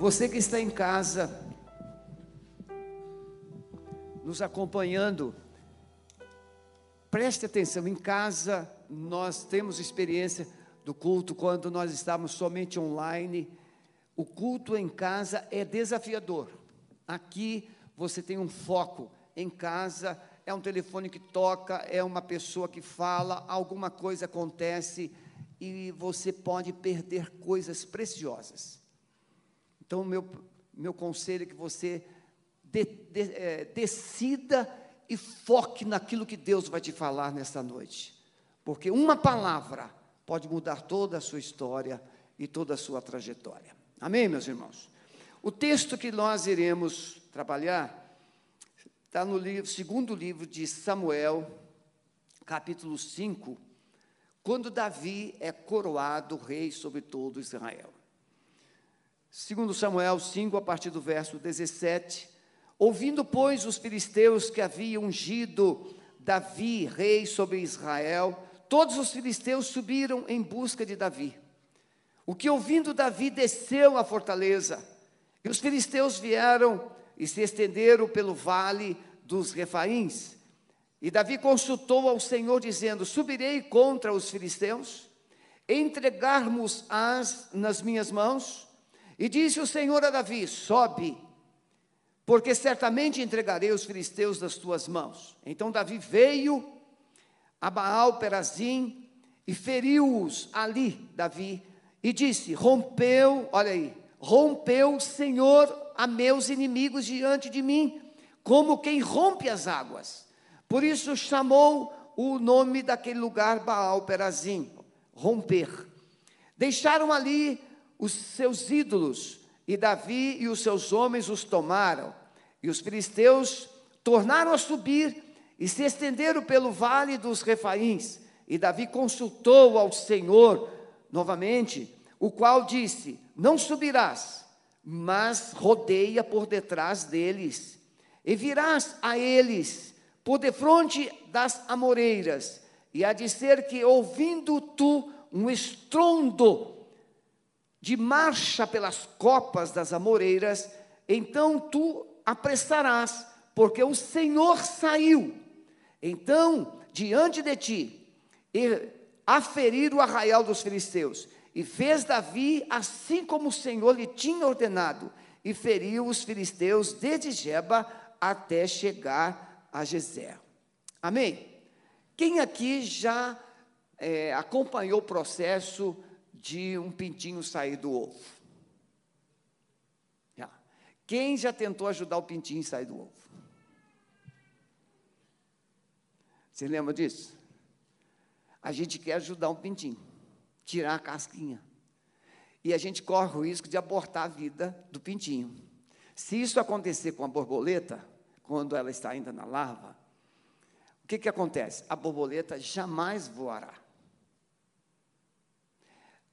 Você que está em casa, nos acompanhando, preste atenção, em casa nós temos experiência do culto quando nós estamos somente online. O culto em casa é desafiador. Aqui você tem um foco, em casa é um telefone que toca, é uma pessoa que fala, alguma coisa acontece e você pode perder coisas preciosas. Então, meu, meu conselho é que você de, de, é, decida e foque naquilo que Deus vai te falar nesta noite. Porque uma palavra pode mudar toda a sua história e toda a sua trajetória. Amém, meus irmãos? O texto que nós iremos trabalhar está no livro, segundo livro de Samuel, capítulo 5, quando Davi é coroado rei sobre todo Israel. Segundo Samuel 5, a partir do verso 17, Ouvindo, pois, os filisteus que haviam ungido Davi, rei sobre Israel, todos os filisteus subiram em busca de Davi. O que ouvindo Davi desceu à fortaleza, e os filisteus vieram e se estenderam pelo vale dos Refaíns. E Davi consultou ao Senhor, dizendo: Subirei contra os filisteus, entregarmos-as nas minhas mãos. E disse o Senhor a Davi: Sobe porque certamente entregarei os filisteus das tuas mãos. Então Davi veio a Baal Perazim e feriu-os ali, Davi, e disse: Rompeu, olha aí, rompeu o Senhor a meus inimigos diante de mim, como quem rompe as águas. Por isso chamou o nome daquele lugar Baal Perazim, romper. Deixaram ali os seus ídolos, e Davi e os seus homens os tomaram. E os filisteus tornaram a subir e se estenderam pelo vale dos Refaíns. E Davi consultou ao Senhor novamente, o qual disse: Não subirás, mas rodeia por detrás deles, e virás a eles por defronte das amoreiras, e há de ser que, ouvindo tu um estrondo de marcha pelas copas das amoreiras, então tu apressarás, porque o Senhor saiu. Então, diante de ti, e aferir o arraial dos filisteus, e fez Davi assim como o Senhor lhe tinha ordenado, e feriu os filisteus desde Jeba até chegar a Gezer. Amém? Quem aqui já é, acompanhou o processo de um pintinho sair do ovo? Quem já tentou ajudar o pintinho a sair do ovo? Você lembra disso? A gente quer ajudar um pintinho, tirar a casquinha. E a gente corre o risco de abortar a vida do pintinho. Se isso acontecer com a borboleta, quando ela está ainda na larva, o que, que acontece? A borboleta jamais voará.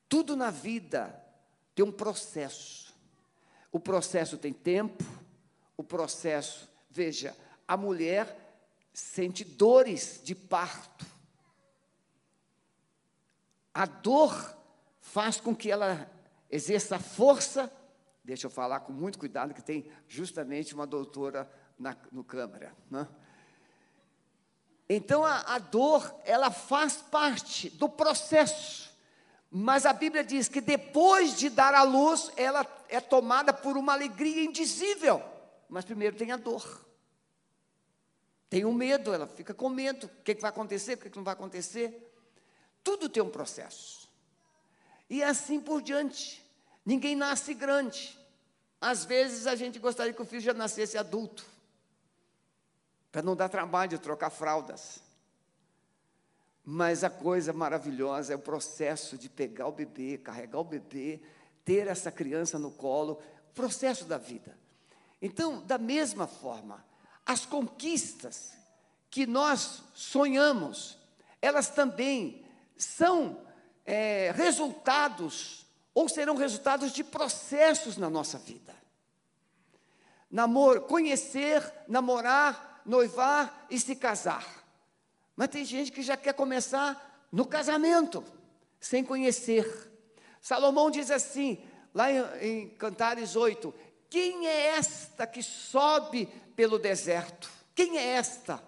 Tudo na vida tem um processo. O processo tem tempo, o processo, veja, a mulher sente dores de parto. A dor faz com que ela exerça força. Deixa eu falar com muito cuidado, que tem justamente uma doutora na, no Câmara. Né? Então, a, a dor, ela faz parte do processo. Mas a Bíblia diz que depois de dar a luz, ela é tomada por uma alegria indizível. Mas primeiro tem a dor. Tem o um medo, ela fica com medo. O que, que vai acontecer, o que, que não vai acontecer. Tudo tem um processo. E assim por diante. Ninguém nasce grande. Às vezes a gente gostaria que o filho já nascesse adulto. Para não dar trabalho de trocar fraldas. Mas a coisa maravilhosa é o processo de pegar o bebê, carregar o bebê, ter essa criança no colo, processo da vida. Então, da mesma forma, as conquistas que nós sonhamos, elas também são é, resultados, ou serão resultados de processos na nossa vida. Namor, conhecer, namorar, noivar e se casar. Mas tem gente que já quer começar no casamento, sem conhecer. Salomão diz assim, lá em, em Cantares 8: Quem é esta que sobe pelo deserto? Quem é esta?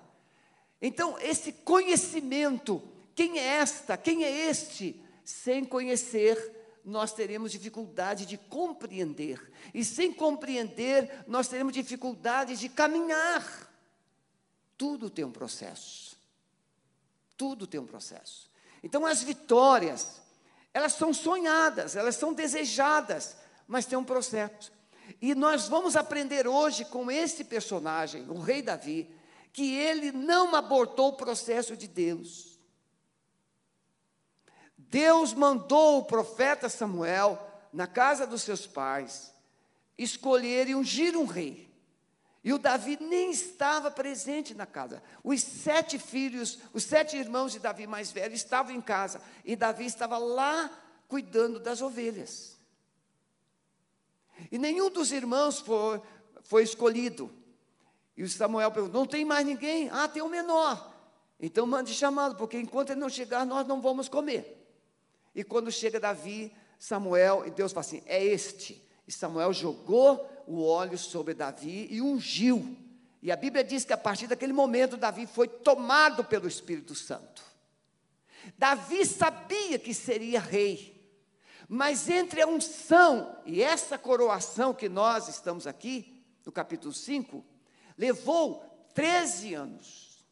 Então, esse conhecimento, quem é esta? Quem é este? Sem conhecer, nós teremos dificuldade de compreender. E sem compreender, nós teremos dificuldade de caminhar. Tudo tem um processo. Tudo tem um processo. Então, as vitórias, elas são sonhadas, elas são desejadas, mas tem um processo. E nós vamos aprender hoje com esse personagem, o rei Davi, que ele não abortou o processo de Deus. Deus mandou o profeta Samuel na casa dos seus pais escolher e ungir um rei. E o Davi nem estava presente na casa. Os sete filhos, os sete irmãos de Davi mais velho estavam em casa. E Davi estava lá cuidando das ovelhas. E nenhum dos irmãos foi, foi escolhido. E o Samuel perguntou: não tem mais ninguém? Ah, tem o um menor. Então mande chamá-lo, porque enquanto ele não chegar, nós não vamos comer. E quando chega Davi, Samuel, e Deus fala assim: é este. E Samuel jogou o óleo sobre Davi e ungiu. E a Bíblia diz que a partir daquele momento, Davi foi tomado pelo Espírito Santo. Davi sabia que seria rei, mas entre a unção e essa coroação que nós estamos aqui, no capítulo 5, levou 13 anos.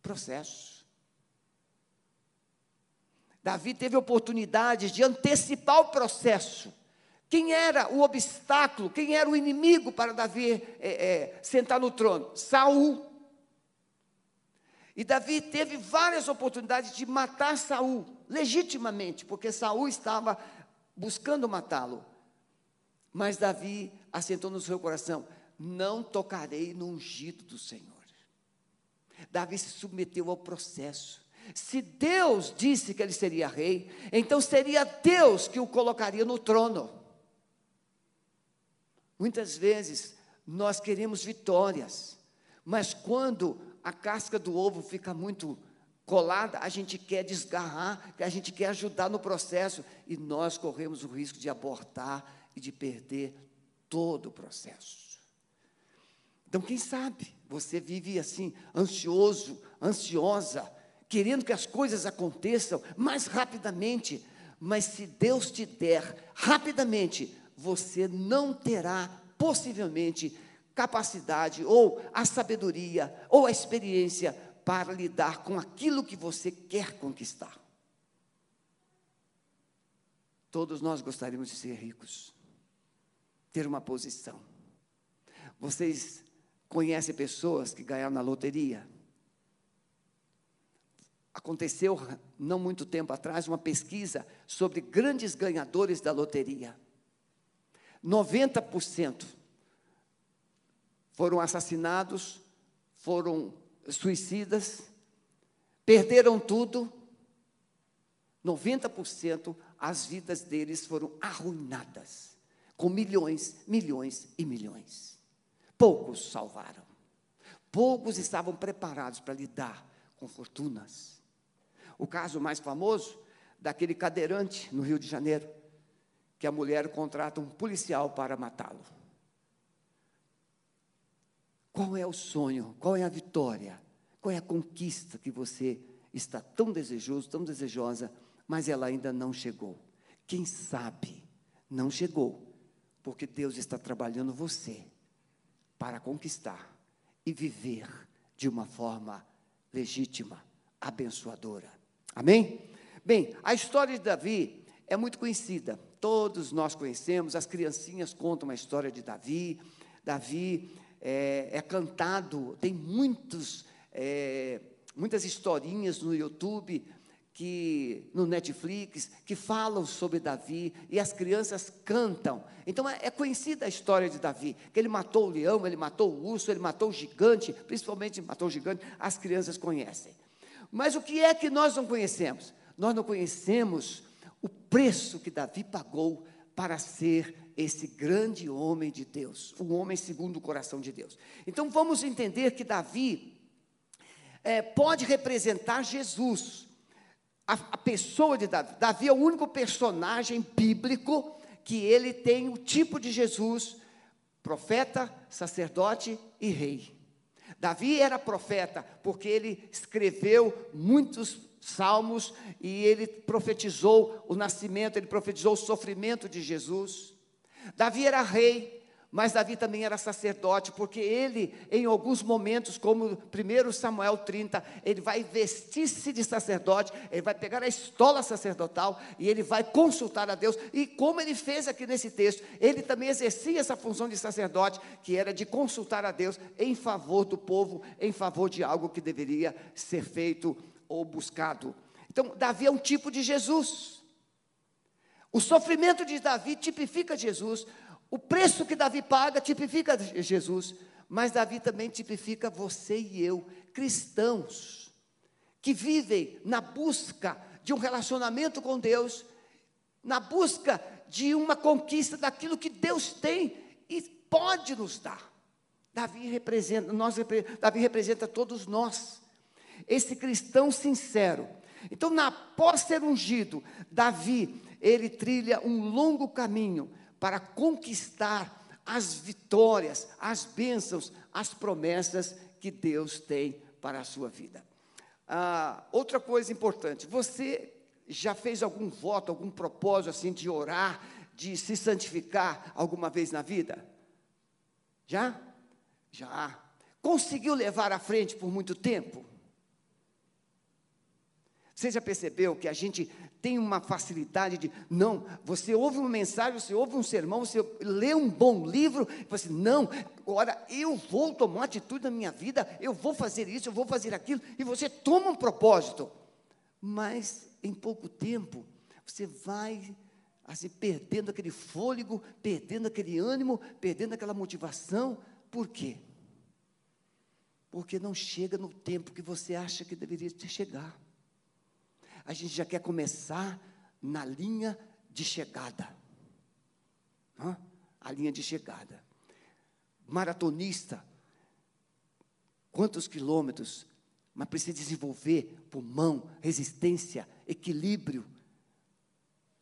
Processo. Davi teve oportunidade de antecipar o processo. Quem era o obstáculo, quem era o inimigo para Davi é, é, sentar no trono? Saul. E Davi teve várias oportunidades de matar Saul, legitimamente, porque Saul estava buscando matá-lo. Mas Davi assentou no seu coração: não tocarei no ungido do Senhor. Davi se submeteu ao processo. Se Deus disse que ele seria rei, então seria Deus que o colocaria no trono. Muitas vezes nós queremos vitórias, mas quando a casca do ovo fica muito colada, a gente quer desgarrar, a gente quer ajudar no processo e nós corremos o risco de abortar e de perder todo o processo. Então, quem sabe você vive assim, ansioso, ansiosa, querendo que as coisas aconteçam mais rapidamente, mas se Deus te der rapidamente, você não terá possivelmente capacidade ou a sabedoria ou a experiência para lidar com aquilo que você quer conquistar. Todos nós gostaríamos de ser ricos, ter uma posição. Vocês conhecem pessoas que ganharam na loteria? Aconteceu não muito tempo atrás uma pesquisa sobre grandes ganhadores da loteria. 90% foram assassinados, foram suicidas, perderam tudo. 90% as vidas deles foram arruinadas, com milhões, milhões e milhões. Poucos salvaram. Poucos estavam preparados para lidar com fortunas. O caso mais famoso, daquele cadeirante no Rio de Janeiro, que a mulher contrata um policial para matá-lo. Qual é o sonho? Qual é a vitória? Qual é a conquista que você está tão desejoso, tão desejosa, mas ela ainda não chegou? Quem sabe não chegou, porque Deus está trabalhando você para conquistar e viver de uma forma legítima, abençoadora. Amém? Bem, a história de Davi é muito conhecida. Todos nós conhecemos, as criancinhas contam a história de Davi. Davi é, é cantado, tem muitos, é, muitas historinhas no YouTube, que no Netflix, que falam sobre Davi e as crianças cantam. Então é, é, conhecida a história de Davi, que ele matou o leão, ele matou o urso, ele matou o gigante, principalmente matou o gigante, as crianças conhecem. Mas o que é que nós não conhecemos? Nós não conhecemos o preço que Davi pagou para ser esse grande homem de Deus, um homem segundo o coração de Deus. Então vamos entender que Davi é, pode representar Jesus, a, a pessoa de Davi. Davi é o único personagem bíblico que ele tem o tipo de Jesus, profeta, sacerdote e rei. Davi era profeta porque ele escreveu muitos salmos e ele profetizou o nascimento, ele profetizou o sofrimento de Jesus. Davi era rei, mas Davi também era sacerdote, porque ele, em alguns momentos, como 1 Samuel 30, ele vai vestir-se de sacerdote, ele vai pegar a estola sacerdotal e ele vai consultar a Deus. E como ele fez aqui nesse texto, ele também exercia essa função de sacerdote, que era de consultar a Deus em favor do povo, em favor de algo que deveria ser feito ou buscado. Então, Davi é um tipo de Jesus. O sofrimento de Davi tipifica Jesus, o preço que Davi paga tipifica Jesus, mas Davi também tipifica você e eu, cristãos, que vivem na busca de um relacionamento com Deus, na busca de uma conquista daquilo que Deus tem e pode nos dar. Davi representa, nós, Davi representa todos nós, esse cristão sincero. Então, na, após ser ungido, Davi, ele trilha um longo caminho para conquistar as vitórias, as bênçãos, as promessas que Deus tem para a sua vida. Ah, outra coisa importante, você já fez algum voto, algum propósito assim de orar, de se santificar alguma vez na vida? Já? Já. Conseguiu levar à frente por muito tempo? Você já percebeu que a gente tem uma facilidade de, não, você ouve uma mensagem, você ouve um sermão, você lê um bom livro, você, não, agora eu vou tomar atitude na minha vida, eu vou fazer isso, eu vou fazer aquilo, e você toma um propósito, mas em pouco tempo, você vai assim, perdendo aquele fôlego, perdendo aquele ânimo, perdendo aquela motivação, por quê? Porque não chega no tempo que você acha que deveria chegar a gente já quer começar na linha de chegada. Hã? A linha de chegada. Maratonista, quantos quilômetros, mas precisa desenvolver pulmão, resistência, equilíbrio,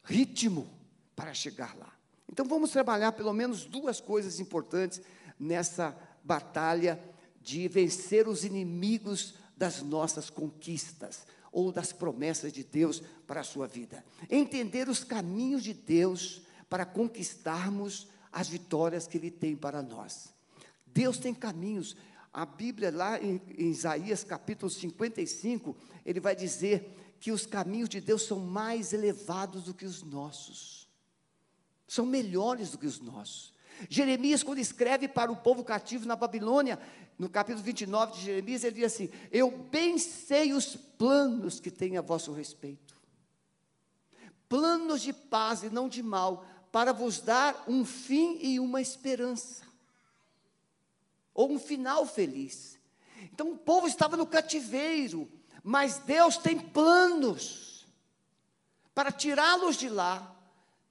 ritmo para chegar lá. Então vamos trabalhar pelo menos duas coisas importantes nessa batalha de vencer os inimigos das nossas conquistas ou das promessas de Deus para a sua vida. Entender os caminhos de Deus para conquistarmos as vitórias que Ele tem para nós. Deus tem caminhos. A Bíblia, lá em, em Isaías capítulo 55, ele vai dizer que os caminhos de Deus são mais elevados do que os nossos, são melhores do que os nossos. Jeremias, quando escreve para o povo cativo na Babilônia, no capítulo 29 de Jeremias, ele diz assim: Eu bem sei os planos que tenho a vosso respeito, planos de paz e não de mal, para vos dar um fim e uma esperança, ou um final feliz. Então o povo estava no cativeiro, mas Deus tem planos para tirá-los de lá,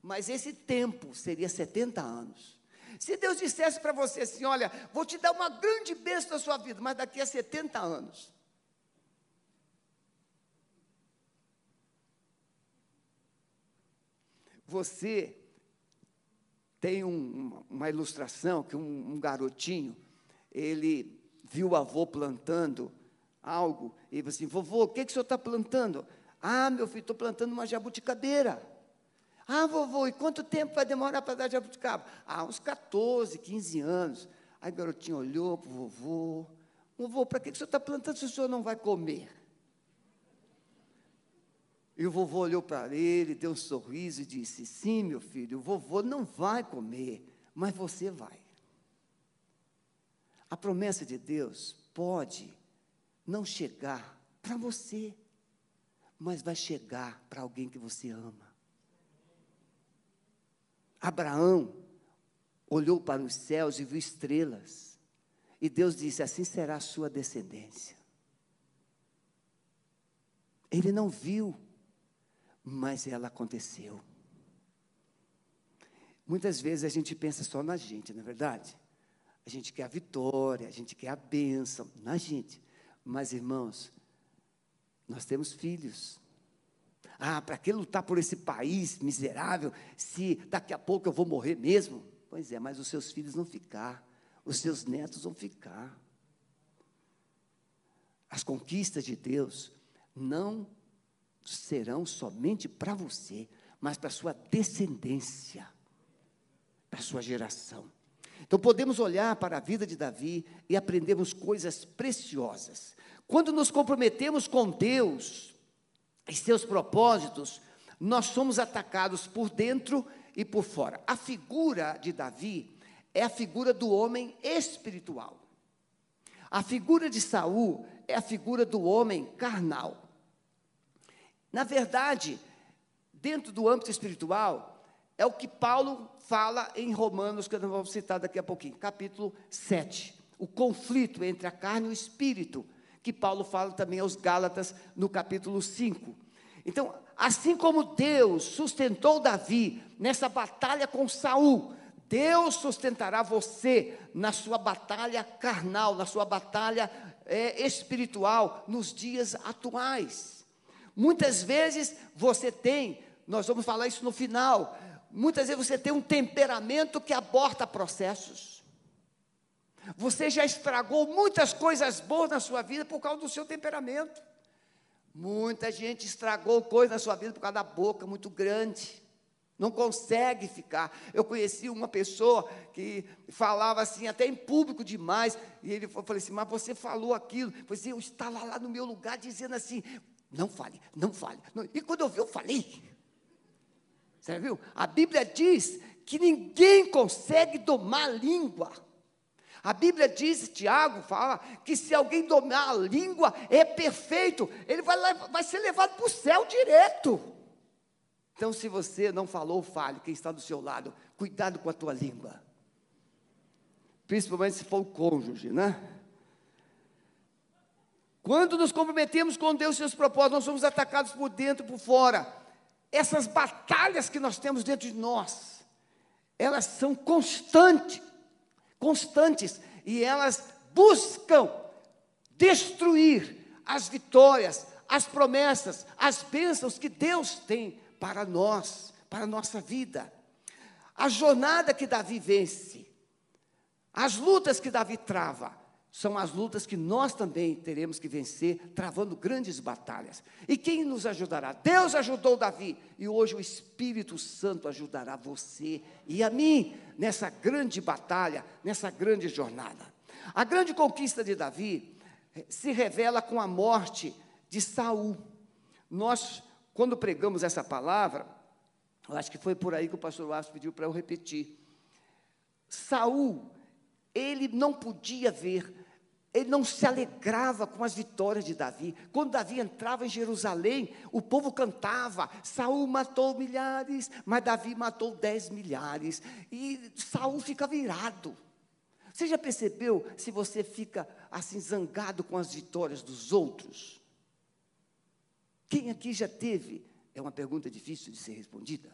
mas esse tempo seria 70 anos. Se Deus dissesse para você assim: Olha, vou te dar uma grande bênção na sua vida, mas daqui a 70 anos. Você tem um, uma ilustração que um, um garotinho, ele viu o avô plantando algo, e ele assim, vovô, o que, que o senhor está plantando? Ah, meu filho, estou plantando uma jabuticabeira. Ah, vovô, e quanto tempo vai demorar para dar jabuticaba? Ah, uns 14, 15 anos. Aí o garotinho olhou para o vovô. Vovô, para que o senhor está plantando se o senhor não vai comer? E o vovô olhou para ele, deu um sorriso e disse: Sim, meu filho, o vovô não vai comer, mas você vai. A promessa de Deus pode não chegar para você, mas vai chegar para alguém que você ama. Abraão olhou para os céus e viu estrelas. E Deus disse: Assim será a sua descendência. Ele não viu, mas ela aconteceu. Muitas vezes a gente pensa só na gente, não é verdade? A gente quer a vitória, a gente quer a bênção na gente. Mas, irmãos, nós temos filhos. Ah, para que lutar por esse país miserável se daqui a pouco eu vou morrer mesmo? Pois é, mas os seus filhos vão ficar, os seus netos vão ficar. As conquistas de Deus não serão somente para você, mas para sua descendência, para sua geração. Então podemos olhar para a vida de Davi e aprendemos coisas preciosas. Quando nos comprometemos com Deus e seus propósitos, nós somos atacados por dentro e por fora. A figura de Davi é a figura do homem espiritual. A figura de Saul é a figura do homem carnal. Na verdade, dentro do âmbito espiritual, é o que Paulo fala em Romanos, que não vou citar daqui a pouquinho, capítulo 7. O conflito entre a carne e o espírito, que Paulo fala também aos Gálatas no capítulo 5. Então, assim como Deus sustentou Davi nessa batalha com Saul, Deus sustentará você na sua batalha carnal, na sua batalha é, espiritual, nos dias atuais. Muitas vezes você tem, nós vamos falar isso no final, muitas vezes você tem um temperamento que aborta processos. Você já estragou muitas coisas boas na sua vida por causa do seu temperamento. Muita gente estragou coisas na sua vida por causa da boca muito grande não consegue ficar. Eu conheci uma pessoa que falava assim, até em público demais, e ele falou assim: Mas você falou aquilo. Eu assim, eu estava lá no meu lugar dizendo assim: Não fale, não fale. E quando eu vi, eu falei. Você viu? A Bíblia diz que ninguém consegue domar a língua. A Bíblia diz, Tiago fala, que se alguém domar a língua, é perfeito, ele vai, vai ser levado para o céu direto. Então, se você não falou, fale. Quem está do seu lado, cuidado com a tua língua. Principalmente se for o cônjuge, né? Quando nos comprometemos com Deus e seus propósitos, nós somos atacados por dentro e por fora. Essas batalhas que nós temos dentro de nós, elas são constantes, constantes, e elas buscam destruir as vitórias, as promessas, as bênçãos que Deus tem para nós, para a nossa vida. A jornada que Davi vence, as lutas que Davi trava, são as lutas que nós também teremos que vencer, travando grandes batalhas. E quem nos ajudará? Deus ajudou Davi, e hoje o Espírito Santo ajudará você e a mim nessa grande batalha, nessa grande jornada. A grande conquista de Davi eh, se revela com a morte de Saul. Nós quando pregamos essa palavra, eu acho que foi por aí que o pastor Wallace pediu para eu repetir. Saul, ele não podia ver, ele não se alegrava com as vitórias de Davi. Quando Davi entrava em Jerusalém, o povo cantava: Saul matou milhares, mas Davi matou dez milhares. E Saul fica virado. Você já percebeu se você fica assim zangado com as vitórias dos outros? Quem aqui já teve? É uma pergunta difícil de ser respondida.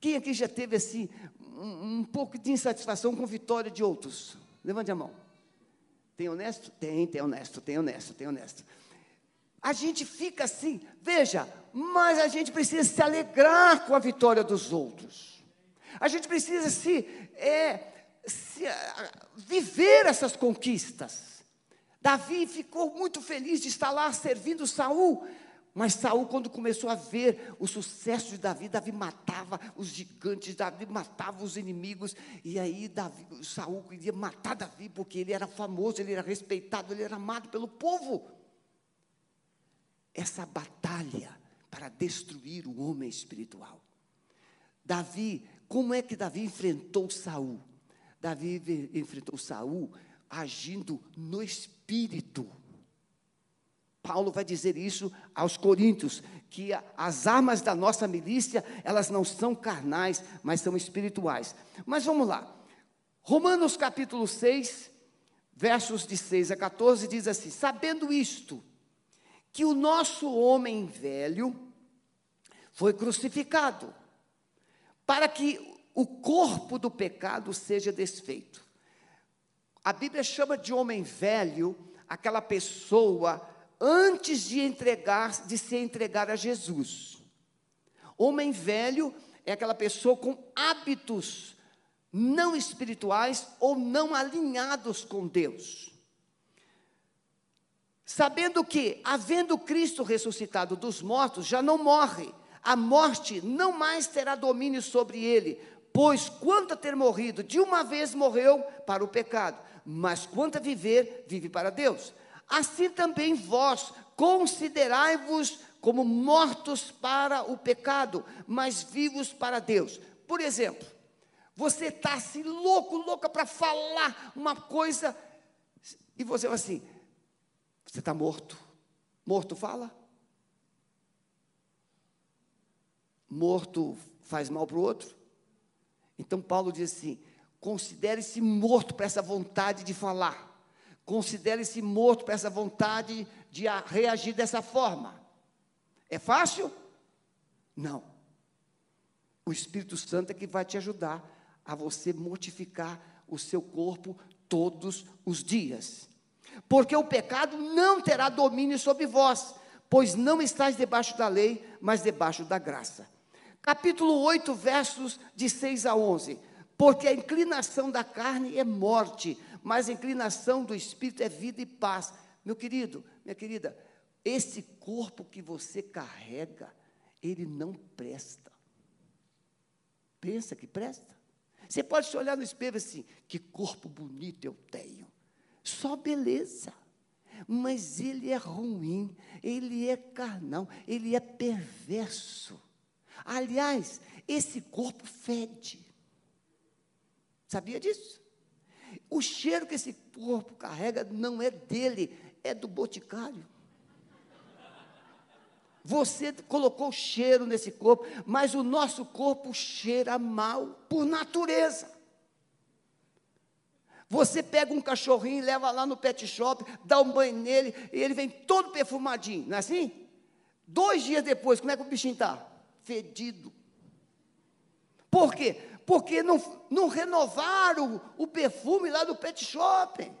Quem aqui já teve assim um, um pouco de insatisfação com a vitória de outros? Levante a mão. Tem honesto? Tem, tem honesto, tem honesto, tem honesto. A gente fica assim, veja, mas a gente precisa se alegrar com a vitória dos outros. A gente precisa se, é, se viver essas conquistas. Davi ficou muito feliz de estar lá servindo Saul, mas Saul, quando começou a ver o sucesso de Davi, Davi matava os gigantes, Davi matava os inimigos, e aí Davi, Saul queria matar Davi, porque ele era famoso, ele era respeitado, ele era amado pelo povo. Essa batalha para destruir o homem espiritual. Davi, como é que Davi enfrentou Saul? Davi enfrentou Saul agindo no espírito. Paulo vai dizer isso aos coríntios, que as armas da nossa milícia, elas não são carnais, mas são espirituais. Mas vamos lá. Romanos capítulo 6, versos de 6 a 14 diz assim: "Sabendo isto, que o nosso homem velho foi crucificado, para que o corpo do pecado seja desfeito." A Bíblia chama de homem velho aquela pessoa antes de entregar, de se entregar a Jesus. Homem velho é aquela pessoa com hábitos não espirituais ou não alinhados com Deus. Sabendo que, havendo Cristo ressuscitado dos mortos, já não morre, a morte não mais terá domínio sobre ele, pois quanto a ter morrido, de uma vez morreu para o pecado, mas quanto a viver, vive para Deus. Assim também vós considerai-vos como mortos para o pecado, mas vivos para Deus. Por exemplo, você está assim, louco, louca para falar uma coisa, e você vai assim: você está morto. Morto fala? Morto faz mal para o outro? Então Paulo diz assim: considere-se morto para essa vontade de falar. Considere-se morto para essa vontade de reagir dessa forma. É fácil? Não. O Espírito Santo é que vai te ajudar a você mortificar o seu corpo todos os dias. Porque o pecado não terá domínio sobre vós, pois não estáis debaixo da lei, mas debaixo da graça. Capítulo 8, versos de 6 a 11. Porque a inclinação da carne é morte, mas a inclinação do espírito é vida e paz. Meu querido, minha querida, esse corpo que você carrega, ele não presta. Pensa que presta? Você pode se olhar no espelho assim, que corpo bonito eu tenho. Só beleza. Mas ele é ruim, ele é carnal, ele é perverso. Aliás, esse corpo fede. Sabia disso? O cheiro que esse corpo carrega não é dele, é do boticário. Você colocou cheiro nesse corpo, mas o nosso corpo cheira mal por natureza. Você pega um cachorrinho, leva lá no pet shop, dá um banho nele, e ele vem todo perfumadinho, não é assim? Dois dias depois, como é que o bichinho está? Fedido. Por quê? Porque não, não renovaram o, o perfume lá do pet shop.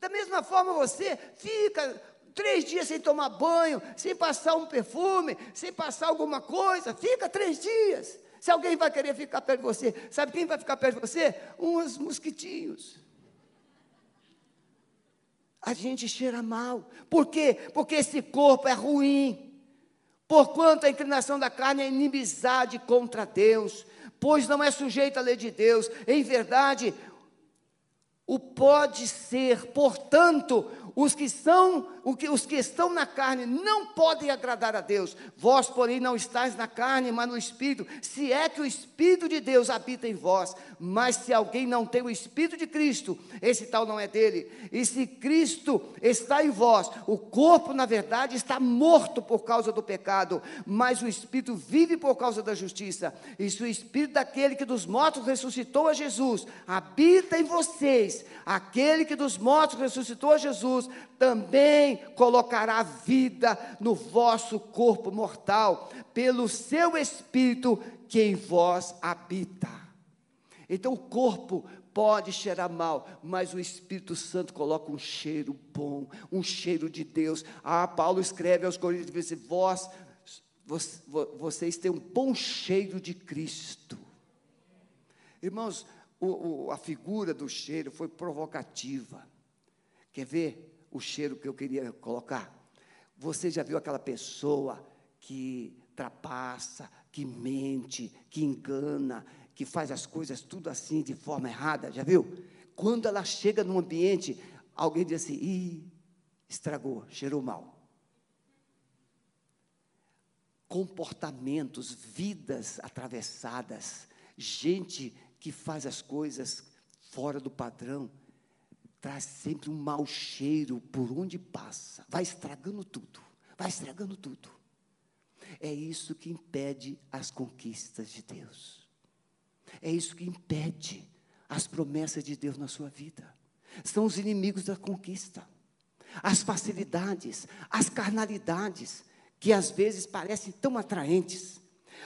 Da mesma forma você fica três dias sem tomar banho, sem passar um perfume, sem passar alguma coisa, fica três dias. Se alguém vai querer ficar perto de você, sabe quem vai ficar perto de você? Uns mosquitinhos. A gente cheira mal. Por quê? Porque esse corpo é ruim. Porquanto a inclinação da carne é inimizade contra Deus, pois não é sujeito à lei de Deus. Em verdade, o pode ser, portanto, os que são, os que estão na carne não podem agradar a Deus. Vós, porém, não estáis na carne, mas no Espírito, se é que o Espírito de Deus habita em vós. Mas se alguém não tem o Espírito de Cristo, esse tal não é dele. E se Cristo está em vós, o corpo, na verdade, está morto por causa do pecado, mas o Espírito vive por causa da justiça. E se o Espírito daquele que dos mortos ressuscitou a Jesus habita em vocês, aquele que dos mortos ressuscitou a Jesus, também colocará vida no vosso corpo mortal, pelo seu espírito que em vós habita. Então o corpo pode cheirar mal, mas o Espírito Santo coloca um cheiro bom, um cheiro de Deus. Ah, Paulo escreve aos Coríntios, diz, vós, vocês têm um bom cheiro de Cristo. Irmãos, o, o, a figura do cheiro foi provocativa. Quer ver? O cheiro que eu queria colocar. Você já viu aquela pessoa que trapassa, que mente, que engana, que faz as coisas tudo assim de forma errada? Já viu? Quando ela chega num ambiente, alguém diz assim: Ih, estragou, cheirou mal. Comportamentos, vidas atravessadas, gente que faz as coisas fora do padrão traz sempre um mau cheiro por onde passa, vai estragando tudo, vai estragando tudo. É isso que impede as conquistas de Deus. É isso que impede as promessas de Deus na sua vida. São os inimigos da conquista. As facilidades, as carnalidades, que às vezes parecem tão atraentes.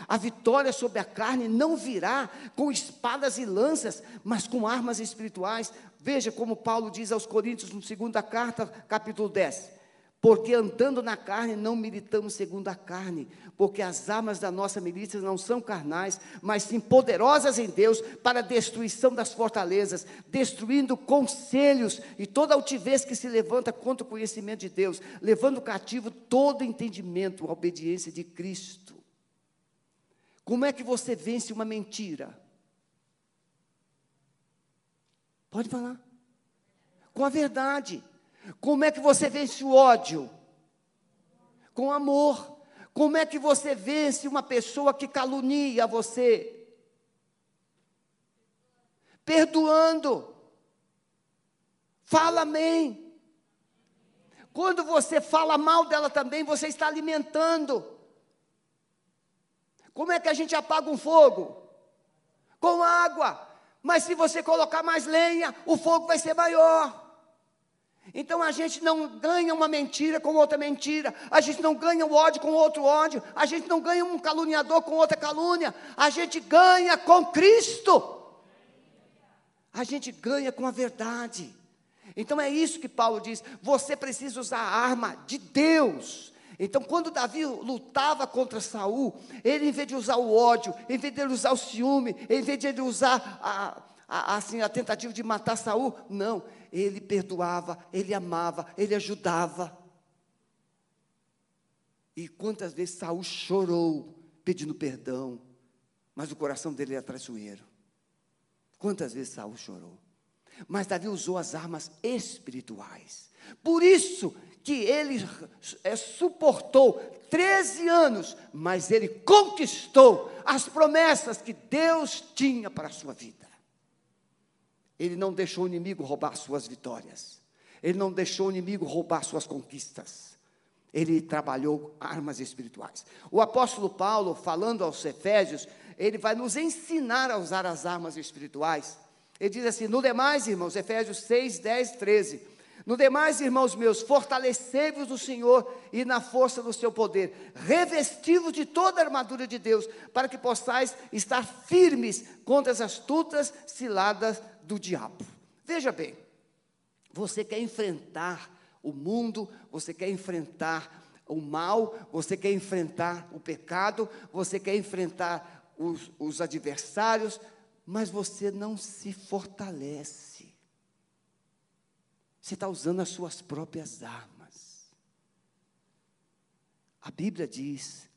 A vitória sobre a carne não virá com espadas e lanças, mas com armas espirituais. Veja como Paulo diz aos Coríntios, no segunda carta, capítulo 10. Porque andando na carne não militamos segundo a carne, porque as armas da nossa milícia não são carnais, mas sim poderosas em Deus para a destruição das fortalezas, destruindo conselhos e toda altivez que se levanta contra o conhecimento de Deus, levando cativo todo entendimento à obediência de Cristo. Como é que você vence uma mentira? Pode falar. Com a verdade. Como é que você vence o ódio? Com amor. Como é que você vence uma pessoa que calunia você? Perdoando. Fala amém. Quando você fala mal dela também, você está alimentando. Como é que a gente apaga um fogo? Com água. Mas se você colocar mais lenha, o fogo vai ser maior. Então a gente não ganha uma mentira com outra mentira, a gente não ganha o ódio com outro ódio, a gente não ganha um caluniador com outra calúnia, a gente ganha com Cristo. A gente ganha com a verdade. Então é isso que Paulo diz: você precisa usar a arma de Deus. Então, quando Davi lutava contra Saul, ele, em vez de usar o ódio, em vez de usar o ciúme, em vez de ele usar a, a, assim, a tentativa de matar Saul, não, ele perdoava, ele amava, ele ajudava. E quantas vezes Saul chorou pedindo perdão, mas o coração dele era traiçoeiro. Quantas vezes Saul chorou? Mas Davi usou as armas espirituais. Por isso que ele é, suportou 13 anos, mas ele conquistou as promessas que Deus tinha para a sua vida. Ele não deixou o inimigo roubar suas vitórias. Ele não deixou o inimigo roubar suas conquistas. Ele trabalhou armas espirituais. O apóstolo Paulo, falando aos Efésios, ele vai nos ensinar a usar as armas espirituais. Ele diz assim: no demais, irmãos, Efésios 6, 10, 13. No demais, irmãos meus, fortalecei-vos no Senhor e na força do seu poder, revesti-vos de toda a armadura de Deus, para que possais estar firmes contra as astutas ciladas do diabo. Veja bem, você quer enfrentar o mundo, você quer enfrentar o mal, você quer enfrentar o pecado, você quer enfrentar os, os adversários, mas você não se fortalece. Você está usando as suas próprias armas. A Bíblia diz: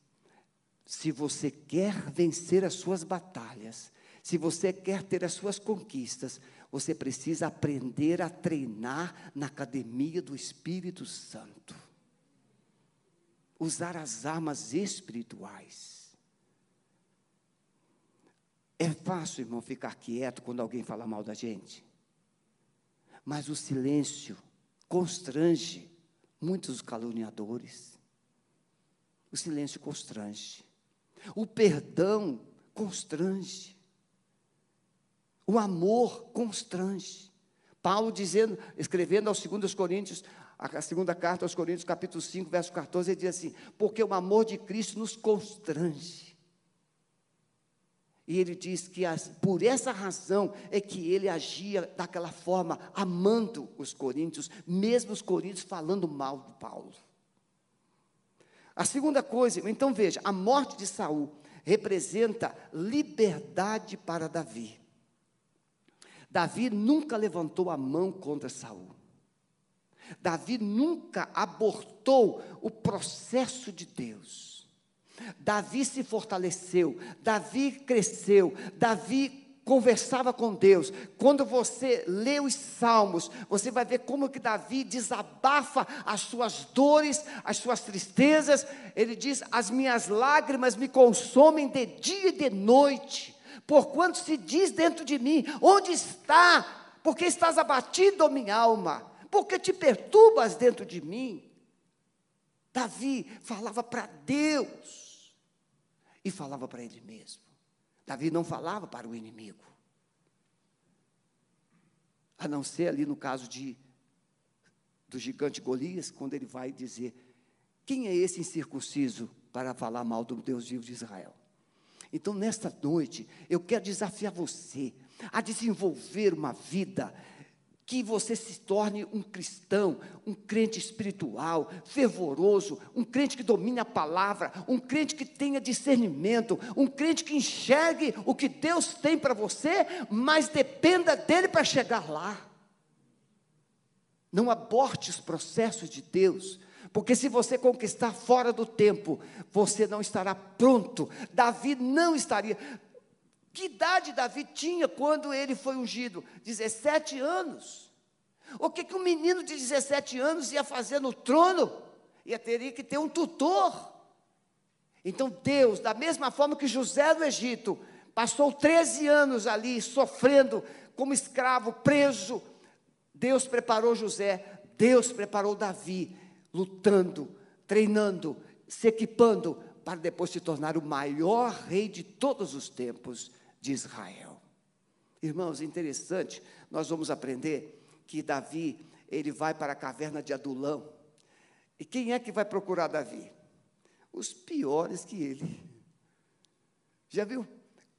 se você quer vencer as suas batalhas, se você quer ter as suas conquistas, você precisa aprender a treinar na academia do Espírito Santo. Usar as armas espirituais. É fácil, irmão, ficar quieto quando alguém fala mal da gente. Mas o silêncio constrange muitos caluniadores. O silêncio constrange. O perdão constrange. O amor constrange. Paulo dizendo, escrevendo aos 2 Coríntios, a segunda carta aos Coríntios, capítulo 5, verso 14, ele diz assim: Porque o amor de Cristo nos constrange. E ele diz que as, por essa razão é que ele agia daquela forma, amando os coríntios, mesmo os coríntios falando mal de Paulo. A segunda coisa, então veja, a morte de Saul representa liberdade para Davi. Davi nunca levantou a mão contra Saul. Davi nunca abortou o processo de Deus. Davi se fortaleceu, Davi cresceu, Davi conversava com Deus. Quando você lê os salmos, você vai ver como que Davi desabafa as suas dores, as suas tristezas. Ele diz: "As minhas lágrimas me consomem de dia e de noite" porquanto se diz dentro de mim: onde está? Porque estás abatido, minha alma? Porque te perturbas dentro de mim? Davi falava para Deus e falava para ele mesmo. Davi não falava para o inimigo. A não ser ali no caso de do gigante Golias, quando ele vai dizer: Quem é esse incircunciso para falar mal do Deus vivo de Israel? Então, nesta noite, eu quero desafiar você a desenvolver uma vida que você se torne um cristão, um crente espiritual, fervoroso, um crente que domine a palavra, um crente que tenha discernimento, um crente que enxergue o que Deus tem para você, mas dependa dele para chegar lá. Não aborte os processos de Deus, porque se você conquistar fora do tempo, você não estará pronto. Davi não estaria. Que idade Davi tinha quando ele foi ungido? 17 anos. O que, que um menino de 17 anos ia fazer no trono? Ia teria que ter um tutor. Então Deus, da mesma forma que José do Egito, passou 13 anos ali sofrendo como escravo, preso, Deus preparou José, Deus preparou Davi, lutando, treinando, se equipando para depois se tornar o maior rei de todos os tempos de Israel. Irmãos, interessante, nós vamos aprender que Davi, ele vai para a caverna de Adulão. E quem é que vai procurar Davi? Os piores que ele. Já viu?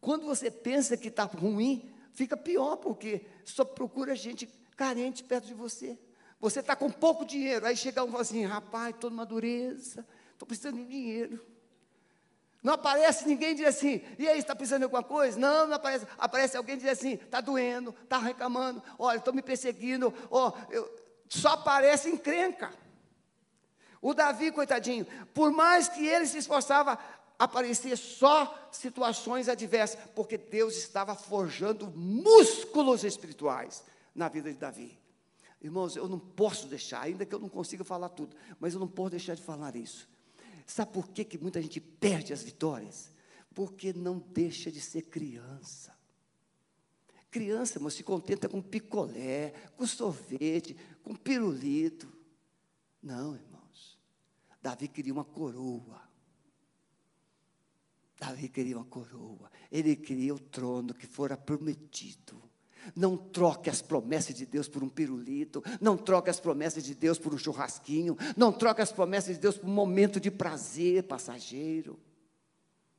Quando você pensa que está ruim, fica pior, porque só procura gente carente perto de você. Você está com pouco dinheiro, aí chega um e fala assim: rapaz, estou numa dureza, estou precisando de dinheiro. Não aparece ninguém diz assim, e aí, está precisando de alguma coisa? Não, não aparece. Aparece alguém diz assim, está doendo, está reclamando, olha, estão me perseguindo, ó, eu, só aparece encrenca. O Davi, coitadinho, por mais que ele se esforçava, aparecia só situações adversas, porque Deus estava forjando músculos espirituais na vida de Davi. Irmãos, eu não posso deixar, ainda que eu não consiga falar tudo, mas eu não posso deixar de falar isso. Sabe por que, que muita gente perde as vitórias? Porque não deixa de ser criança. Criança, mas se contenta com picolé, com sorvete, com pirulito. Não, irmãos. Davi queria uma coroa. Davi queria uma coroa. Ele queria o trono que fora prometido. Não troque as promessas de Deus por um pirulito. Não troque as promessas de Deus por um churrasquinho. Não troque as promessas de Deus por um momento de prazer passageiro.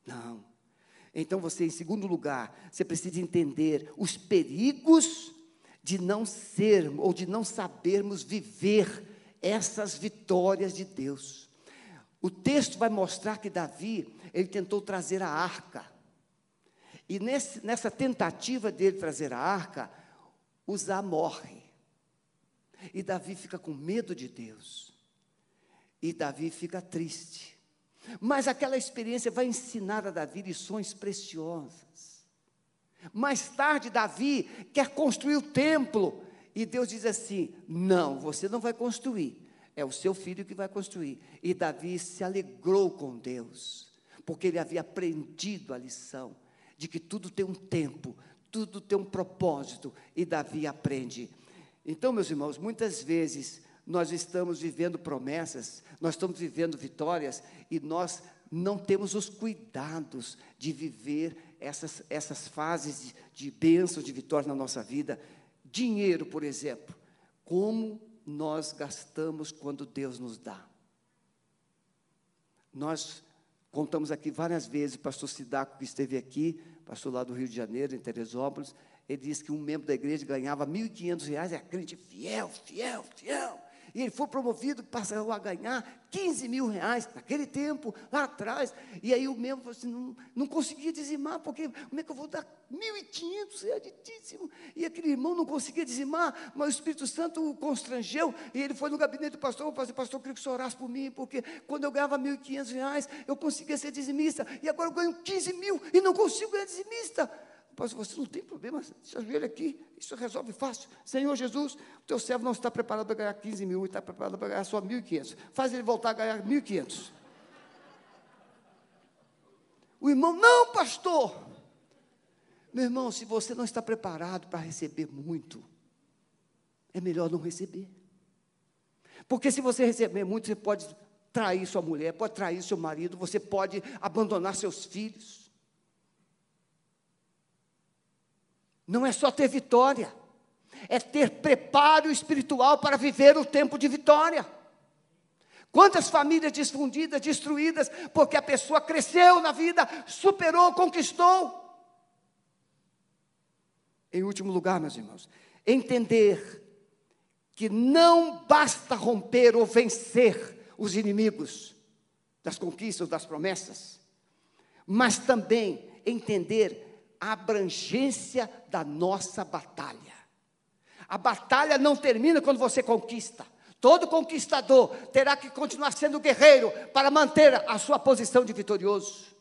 Não. Então você, em segundo lugar, você precisa entender os perigos de não ser ou de não sabermos viver essas vitórias de Deus. O texto vai mostrar que Davi, ele tentou trazer a arca e nesse, nessa tentativa dele trazer a arca, Uzá morre. E Davi fica com medo de Deus. E Davi fica triste. Mas aquela experiência vai ensinar a Davi lições preciosas. Mais tarde, Davi quer construir o templo. E Deus diz assim: Não, você não vai construir. É o seu filho que vai construir. E Davi se alegrou com Deus, porque ele havia aprendido a lição de que tudo tem um tempo, tudo tem um propósito, e Davi aprende. Então, meus irmãos, muitas vezes nós estamos vivendo promessas, nós estamos vivendo vitórias, e nós não temos os cuidados de viver essas, essas fases de, de bênção, de vitória na nossa vida. Dinheiro, por exemplo, como nós gastamos quando Deus nos dá. Nós Contamos aqui várias vezes, o pastor Sidaco, que esteve aqui, pastor lá do Rio de Janeiro, em Teresópolis, ele disse que um membro da igreja ganhava R$ 1.500, é crente fiel, fiel, fiel. E ele foi promovido, passou a ganhar 15 mil reais naquele tempo, lá atrás. E aí o membro falou assim: não, não conseguia dizimar, porque como é que eu vou dar 1.500? É aditíssimo. E aquele irmão não conseguia dizimar, mas o Espírito Santo o constrangeu. E ele foi no gabinete do pastor: pastor, pastor, eu queria que o senhor orasse por mim, porque quando eu ganhava 1.500 reais, eu conseguia ser dizimista. E agora eu ganho 15 mil e não consigo ganhar dizimista. Pastor, você não tem problema, se ajoelha aqui, isso resolve fácil. Senhor Jesus, o teu servo não está preparado para ganhar 15 mil, está preparado para ganhar só 1.500. Faz ele voltar a ganhar 1.500. O irmão, não, pastor. Meu irmão, se você não está preparado para receber muito, é melhor não receber. Porque se você receber muito, você pode trair sua mulher, pode trair seu marido, você pode abandonar seus filhos. Não é só ter vitória, é ter preparo espiritual para viver o tempo de vitória. Quantas famílias desfundidas, destruídas, porque a pessoa cresceu na vida, superou, conquistou. Em último lugar, meus irmãos, entender que não basta romper ou vencer os inimigos das conquistas, das promessas, mas também entender a abrangência da nossa batalha. A batalha não termina quando você conquista. Todo conquistador terá que continuar sendo guerreiro para manter a sua posição de vitorioso.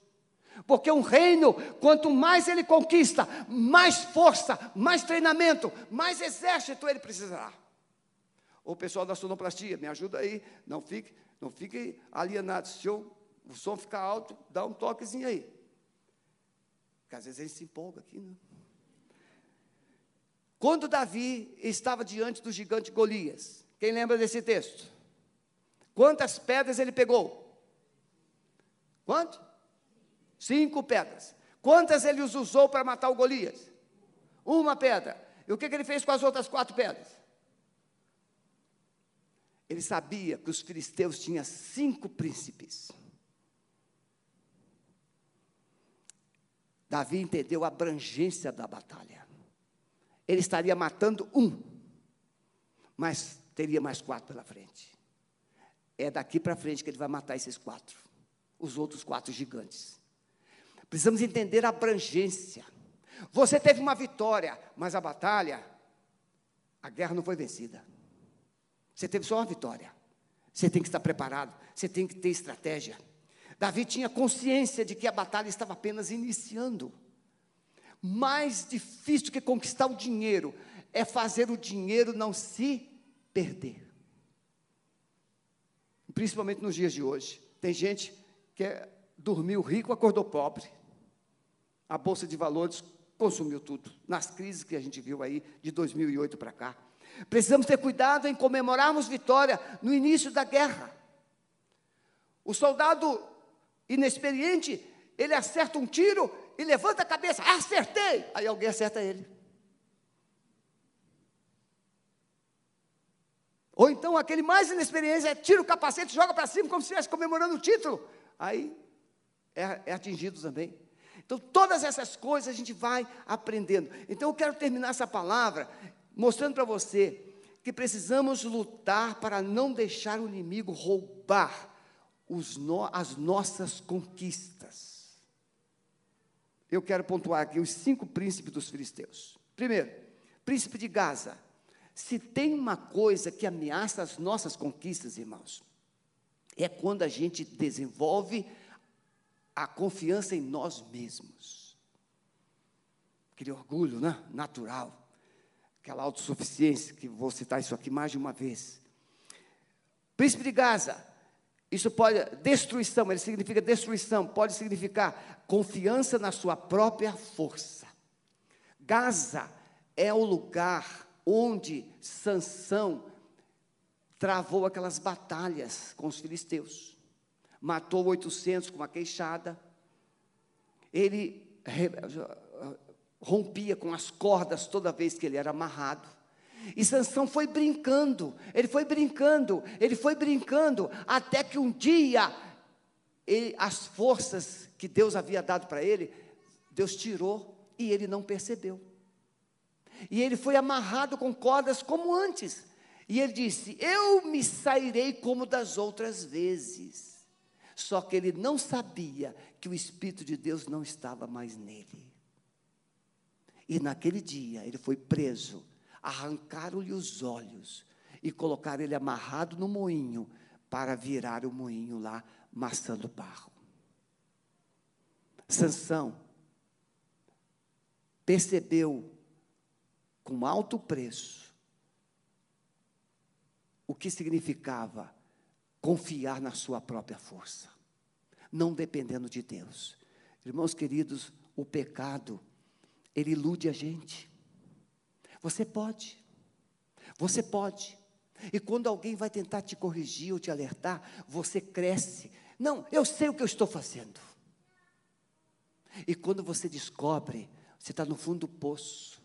Porque um reino, quanto mais ele conquista, mais força, mais treinamento, mais exército ele precisará. O pessoal da sonoplastia, me ajuda aí, não fique, não fique alienado. Se o som ficar alto, dá um toquezinho aí. Porque às vezes a gente se empolga aqui, né? Quando Davi estava diante do gigante Golias, quem lembra desse texto? Quantas pedras ele pegou? Quanto? Cinco pedras. Quantas ele usou para matar o Golias? Uma pedra. E o que, que ele fez com as outras quatro pedras? Ele sabia que os filisteus tinham cinco príncipes. Davi entendeu a abrangência da batalha. Ele estaria matando um, mas teria mais quatro pela frente. É daqui para frente que ele vai matar esses quatro, os outros quatro gigantes. Precisamos entender a abrangência. Você teve uma vitória, mas a batalha, a guerra não foi vencida. Você teve só uma vitória. Você tem que estar preparado, você tem que ter estratégia. Davi tinha consciência de que a batalha estava apenas iniciando. Mais difícil que conquistar o dinheiro é fazer o dinheiro não se perder. Principalmente nos dias de hoje. Tem gente que dormiu rico, acordou pobre. A bolsa de valores consumiu tudo, nas crises que a gente viu aí de 2008 para cá. Precisamos ter cuidado em comemorarmos vitória no início da guerra. O soldado inexperiente, ele acerta um tiro e levanta a cabeça, acertei! Aí alguém acerta ele. Ou então aquele mais inexperiente tira o capacete, joga para cima como se estivesse comemorando o título. Aí é, é atingido também. Então, todas essas coisas a gente vai aprendendo. Então, eu quero terminar essa palavra mostrando para você que precisamos lutar para não deixar o inimigo roubar no, as nossas conquistas. Eu quero pontuar aqui os cinco príncipes dos filisteus. Primeiro, príncipe de Gaza. Se tem uma coisa que ameaça as nossas conquistas, irmãos, é quando a gente desenvolve a confiança em nós mesmos. Aquele orgulho né? natural, aquela autossuficiência, que vou citar isso aqui mais de uma vez. Príncipe de Gaza, isso pode, destruição, ele significa destruição, pode significar confiança na sua própria força. Gaza é o lugar onde Sansão travou aquelas batalhas com os filisteus matou 800 com uma queixada. Ele rompia com as cordas toda vez que ele era amarrado. E Sansão foi brincando, ele foi brincando, ele foi brincando, até que um dia ele, as forças que Deus havia dado para ele, Deus tirou e ele não percebeu. E ele foi amarrado com cordas como antes. E ele disse: Eu me sairei como das outras vezes. Só que ele não sabia que o Espírito de Deus não estava mais nele. E naquele dia ele foi preso, arrancaram-lhe os olhos e colocaram ele amarrado no moinho para virar o moinho lá, maçando barro. Sansão percebeu com alto preço o que significava confiar na sua própria força, não dependendo de Deus. Irmãos queridos, o pecado, ele ilude a gente. Você pode, você pode. E quando alguém vai tentar te corrigir ou te alertar, você cresce. Não, eu sei o que eu estou fazendo. E quando você descobre, você está no fundo do poço,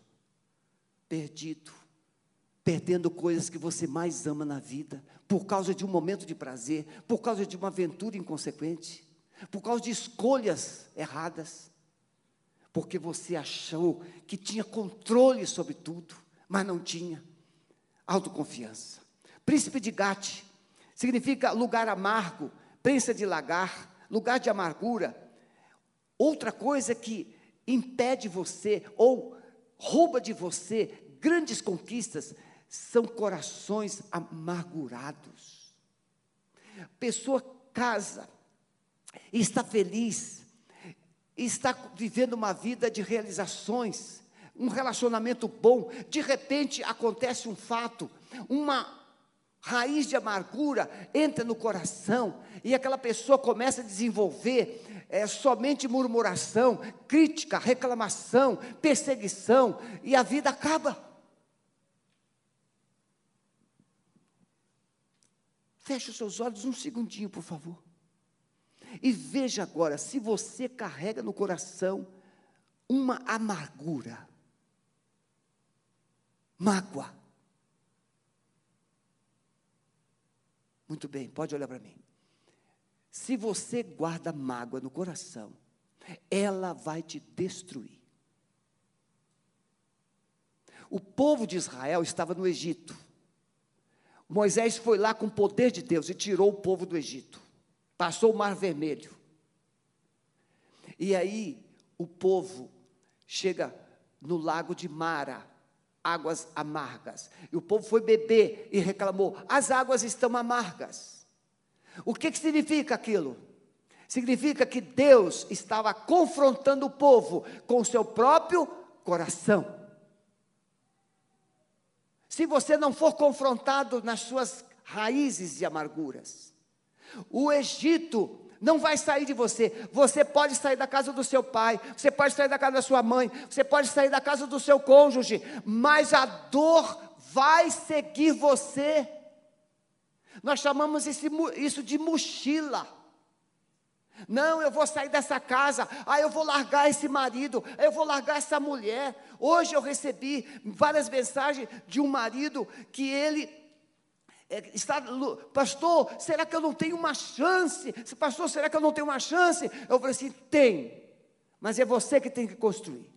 perdido, perdendo coisas que você mais ama na vida, por causa de um momento de prazer, por causa de uma aventura inconsequente, por causa de escolhas erradas, porque você achou que tinha controle sobre tudo, mas não tinha. autoconfiança. Príncipe de Gate significa lugar amargo, prensa de lagar, lugar de amargura. Outra coisa que impede você ou rouba de você grandes conquistas são corações amargurados. Pessoa casa, está feliz, está vivendo uma vida de realizações, um relacionamento bom, de repente acontece um fato, uma raiz de amargura entra no coração e aquela pessoa começa a desenvolver é, somente murmuração, crítica, reclamação, perseguição e a vida acaba. Feche os seus olhos um segundinho, por favor. E veja agora se você carrega no coração uma amargura, mágoa. Muito bem, pode olhar para mim. Se você guarda mágoa no coração, ela vai te destruir. O povo de Israel estava no Egito. Moisés foi lá com o poder de Deus e tirou o povo do Egito. Passou o Mar Vermelho. E aí o povo chega no lago de Mara, águas amargas. E o povo foi beber e reclamou: as águas estão amargas. O que, que significa aquilo? Significa que Deus estava confrontando o povo com o seu próprio coração. Se você não for confrontado nas suas raízes de amarguras, o Egito não vai sair de você. Você pode sair da casa do seu pai, você pode sair da casa da sua mãe, você pode sair da casa do seu cônjuge, mas a dor vai seguir você. Nós chamamos isso de mochila. Não, eu vou sair dessa casa, ah, eu vou largar esse marido, eu vou largar essa mulher. Hoje eu recebi várias mensagens de um marido que ele está, pastor, será que eu não tenho uma chance? Pastor, será que eu não tenho uma chance? Eu falei assim: tem, mas é você que tem que construir.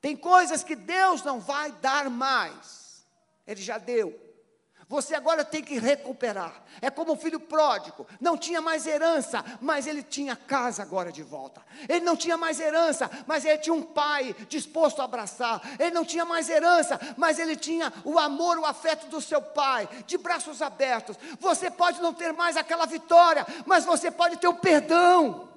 Tem coisas que Deus não vai dar mais, Ele já deu. Você agora tem que recuperar. É como o filho pródigo, não tinha mais herança, mas ele tinha casa agora de volta. Ele não tinha mais herança, mas ele tinha um pai disposto a abraçar. Ele não tinha mais herança, mas ele tinha o amor, o afeto do seu pai, de braços abertos. Você pode não ter mais aquela vitória, mas você pode ter o perdão.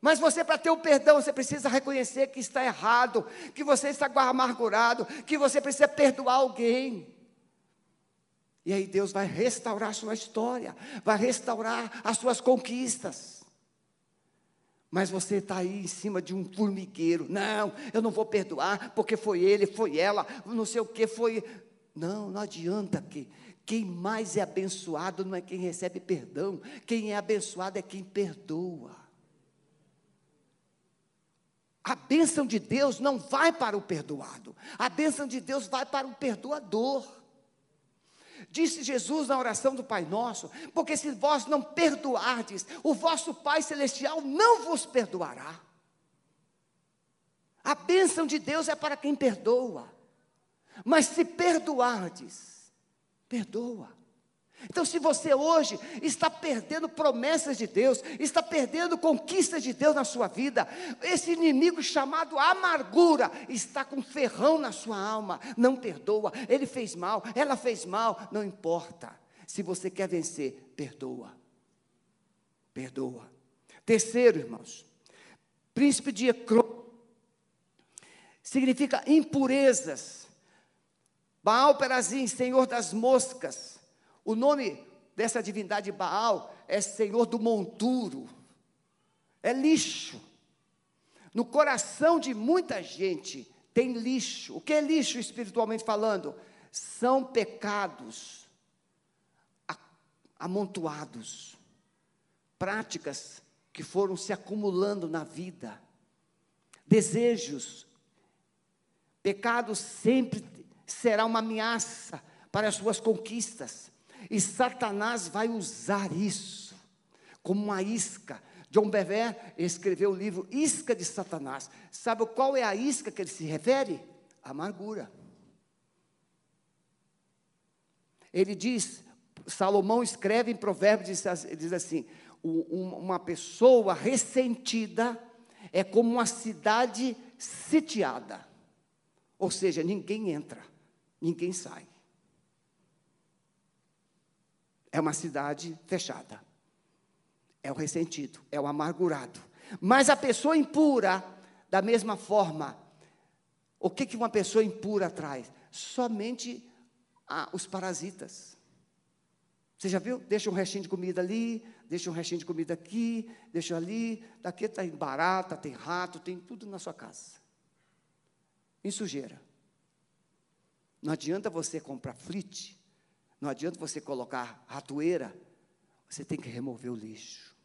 Mas você, para ter o perdão, você precisa reconhecer que está errado, que você está amargurado, que você precisa perdoar alguém. E aí Deus vai restaurar a sua história, vai restaurar as suas conquistas. Mas você está aí em cima de um formigueiro. Não, eu não vou perdoar, porque foi ele, foi ela, não sei o que foi. Não, não adianta que. Quem mais é abençoado não é quem recebe perdão, quem é abençoado é quem perdoa. A bênção de Deus não vai para o perdoado, a bênção de Deus vai para o perdoador. Disse Jesus na oração do Pai Nosso: porque se vós não perdoardes, o vosso Pai Celestial não vos perdoará. A bênção de Deus é para quem perdoa, mas se perdoardes, perdoa. Então, se você hoje está perdendo promessas de Deus, está perdendo conquistas de Deus na sua vida, esse inimigo chamado amargura está com ferrão na sua alma, não perdoa, ele fez mal, ela fez mal, não importa. Se você quer vencer, perdoa. Perdoa. Terceiro, irmãos, príncipe de Ecrón significa impurezas. Baal Perazim, senhor das moscas o nome dessa divindade Baal é Senhor do monturo, é lixo. No coração de muita gente tem lixo. O que é lixo espiritualmente falando? São pecados amontoados, práticas que foram se acumulando na vida, desejos. Pecado sempre será uma ameaça para as suas conquistas. E Satanás vai usar isso como uma isca. John Bever escreveu o livro Isca de Satanás. Sabe qual é a isca que ele se refere? Amargura. Ele diz, Salomão escreve em Provérbios, diz assim: uma pessoa ressentida é como uma cidade sitiada. Ou seja, ninguém entra, ninguém sai. É uma cidade fechada. É o ressentido, é o amargurado. Mas a pessoa impura, da mesma forma, o que, que uma pessoa impura traz? Somente os parasitas. Você já viu? Deixa um restinho de comida ali, deixa um restinho de comida aqui, deixa ali, daqui tem barata, tem rato, tem tudo na sua casa. Em sujeira. Não adianta você comprar flite, não adianta você colocar ratoeira, você tem que remover o lixo.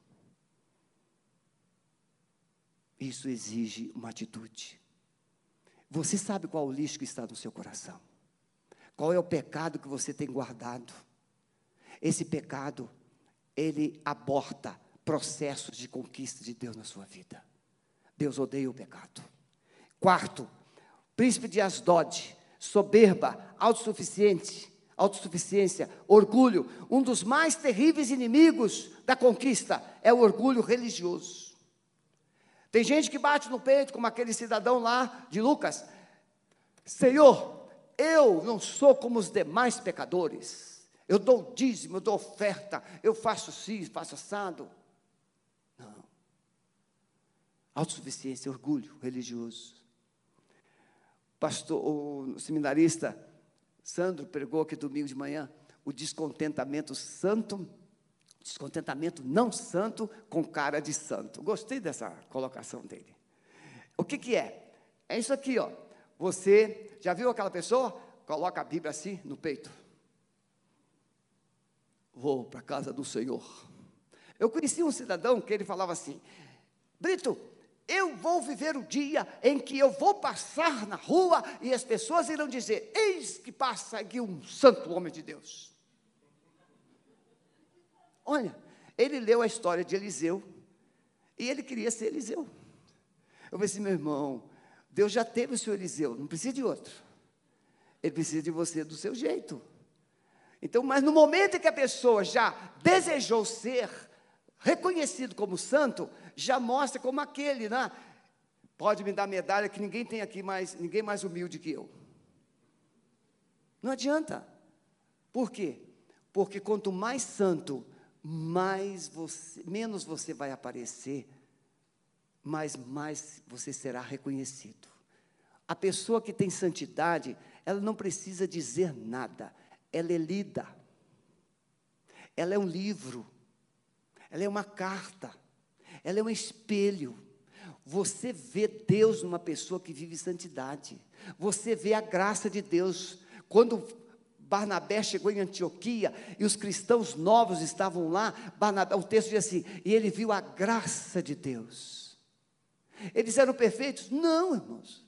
Isso exige uma atitude. Você sabe qual o lixo que está no seu coração? Qual é o pecado que você tem guardado? Esse pecado, ele aborta processos de conquista de Deus na sua vida. Deus odeia o pecado. Quarto, príncipe de Asdod, soberba, autossuficiente, autossuficiência, orgulho. Um dos mais terríveis inimigos da conquista é o orgulho religioso. Tem gente que bate no peito, como aquele cidadão lá de Lucas: Senhor, eu não sou como os demais pecadores. Eu dou dízimo, eu dou oferta, eu faço cis, faço assado. Não. Autossuficiência, orgulho religioso. Pastor, o seminarista Sandro pregou aqui domingo de manhã o descontentamento santo, descontentamento não santo com cara de santo. Gostei dessa colocação dele. O que, que é? É isso aqui, ó. Você já viu aquela pessoa? Coloca a Bíblia assim no peito. Vou para a casa do Senhor. Eu conheci um cidadão que ele falava assim: Brito, eu vou viver o dia em que eu vou passar na rua e as pessoas irão dizer: Eis que passa aqui um santo homem de Deus. Olha, ele leu a história de Eliseu e ele queria ser Eliseu. Eu falei assim, meu irmão, Deus já teve o seu Eliseu, não precisa de outro. Ele precisa de você do seu jeito. Então, mas no momento em que a pessoa já desejou ser reconhecido como santo, já mostra como aquele, né? Pode me dar medalha que ninguém tem aqui mais, ninguém mais humilde que eu. Não adianta. Por quê? Porque quanto mais santo, mais você, menos você vai aparecer, mais mais você será reconhecido. A pessoa que tem santidade, ela não precisa dizer nada, ela é lida. Ela é um livro, ela é uma carta ela é um espelho. Você vê Deus numa pessoa que vive santidade. Você vê a graça de Deus. Quando Barnabé chegou em Antioquia e os cristãos novos estavam lá, Barnabé, o texto diz assim: e ele viu a graça de Deus. Eles eram perfeitos? Não, irmãos.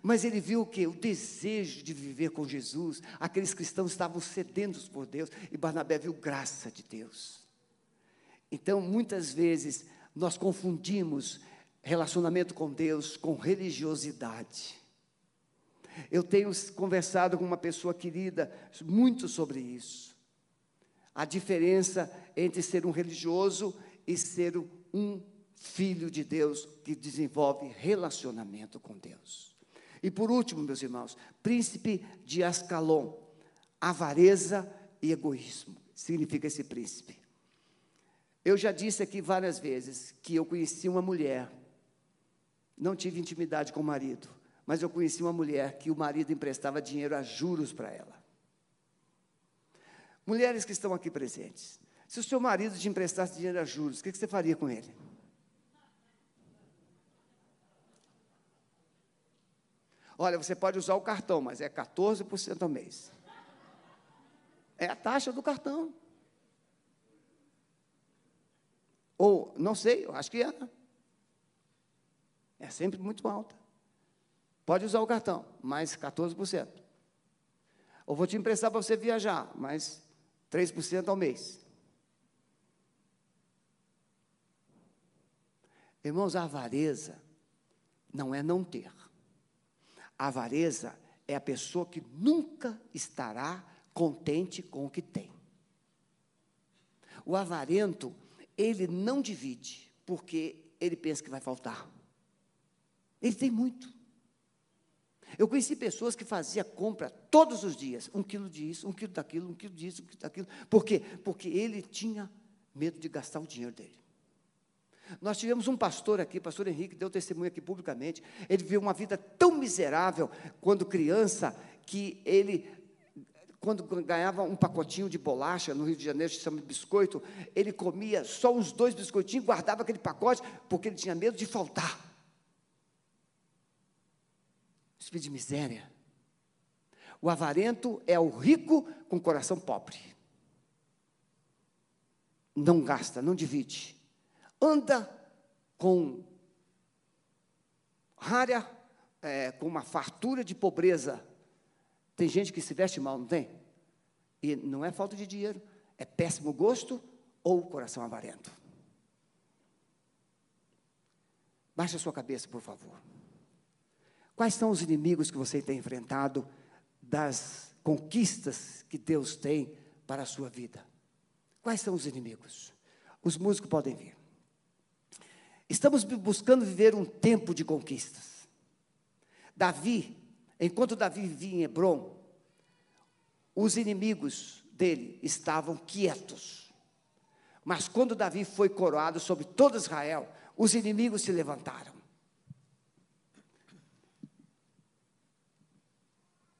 Mas ele viu o que? O desejo de viver com Jesus. Aqueles cristãos estavam sedentos por Deus e Barnabé viu graça de Deus. Então, muitas vezes, nós confundimos relacionamento com Deus com religiosidade. Eu tenho conversado com uma pessoa querida muito sobre isso. A diferença entre ser um religioso e ser um filho de Deus que desenvolve relacionamento com Deus. E por último, meus irmãos, príncipe de Ascalon, avareza e egoísmo. Significa esse príncipe. Eu já disse aqui várias vezes que eu conheci uma mulher, não tive intimidade com o marido, mas eu conheci uma mulher que o marido emprestava dinheiro a juros para ela. Mulheres que estão aqui presentes, se o seu marido te emprestasse dinheiro a juros, o que você faria com ele? Olha, você pode usar o cartão, mas é 14% ao mês. É a taxa do cartão. Ou, não sei, eu acho que é. É sempre muito alta. Pode usar o cartão, mais 14%. Ou vou te emprestar para você viajar, mais 3% ao mês. Irmãos, a avareza não é não ter. A avareza é a pessoa que nunca estará contente com o que tem. O avarento, ele não divide, porque ele pensa que vai faltar. Ele tem muito. Eu conheci pessoas que faziam compra todos os dias, um quilo disso, um quilo daquilo, um quilo disso, um quilo daquilo. Por quê? Porque ele tinha medo de gastar o dinheiro dele. Nós tivemos um pastor aqui, pastor Henrique, deu testemunho aqui publicamente. Ele viveu uma vida tão miserável quando criança que ele, quando ganhava um pacotinho de bolacha no Rio de Janeiro, se chama biscoito, ele comia só uns dois biscoitinhos, guardava aquele pacote, porque ele tinha medo de faltar. Espírito de miséria. O avarento é o rico com coração pobre. Não gasta, não divide anda com rara, é, com uma fartura de pobreza. Tem gente que se veste mal, não tem? E não é falta de dinheiro, é péssimo gosto ou coração avarento. Baixe a sua cabeça, por favor. Quais são os inimigos que você tem enfrentado das conquistas que Deus tem para a sua vida? Quais são os inimigos? Os músicos podem vir. Estamos buscando viver um tempo de conquistas. Davi, enquanto Davi vivia em Hebron, os inimigos dele estavam quietos. Mas quando Davi foi coroado sobre todo Israel, os inimigos se levantaram.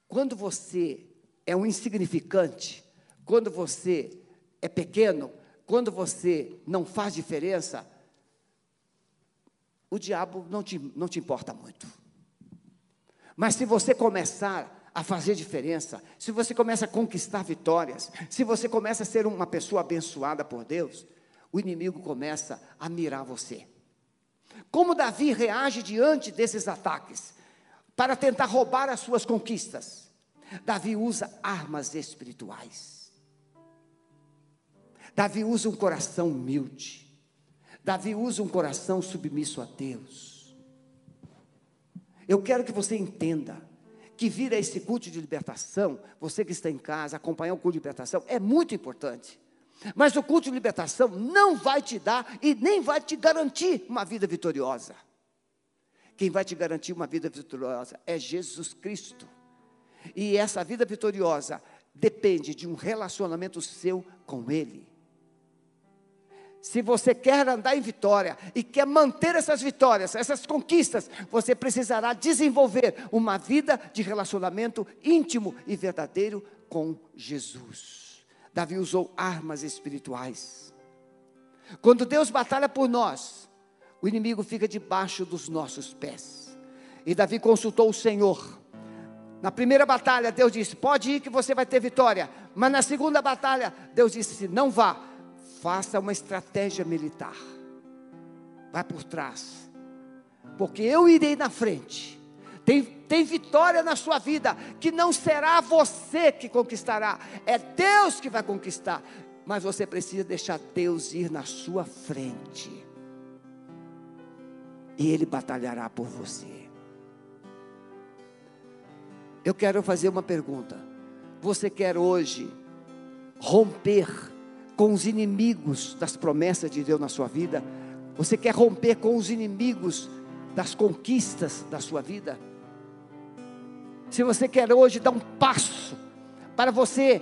Quando você é um insignificante, quando você é pequeno, quando você não faz diferença, o diabo não te, não te importa muito. Mas se você começar a fazer diferença, se você começa a conquistar vitórias, se você começa a ser uma pessoa abençoada por Deus, o inimigo começa a mirar você. Como Davi reage diante desses ataques para tentar roubar as suas conquistas? Davi usa armas espirituais. Davi usa um coração humilde. Davi usa um coração submisso a Deus. Eu quero que você entenda que vir a esse culto de libertação, você que está em casa, acompanhar o culto de libertação, é muito importante. Mas o culto de libertação não vai te dar e nem vai te garantir uma vida vitoriosa. Quem vai te garantir uma vida vitoriosa é Jesus Cristo. E essa vida vitoriosa depende de um relacionamento seu com Ele. Se você quer andar em vitória e quer manter essas vitórias, essas conquistas, você precisará desenvolver uma vida de relacionamento íntimo e verdadeiro com Jesus. Davi usou armas espirituais. Quando Deus batalha por nós, o inimigo fica debaixo dos nossos pés. E Davi consultou o Senhor. Na primeira batalha, Deus disse: Pode ir que você vai ter vitória. Mas na segunda batalha, Deus disse: Não vá, faça uma estratégia militar. Vai por trás. Porque eu irei na frente. Tem, tem vitória na sua vida que não será você que conquistará, é Deus que vai conquistar. Mas você precisa deixar Deus ir na sua frente. E Ele batalhará por você. Eu quero fazer uma pergunta. Você quer hoje romper com os inimigos das promessas de Deus na sua vida? Você quer romper com os inimigos das conquistas da sua vida? Se você quer hoje dar um passo para você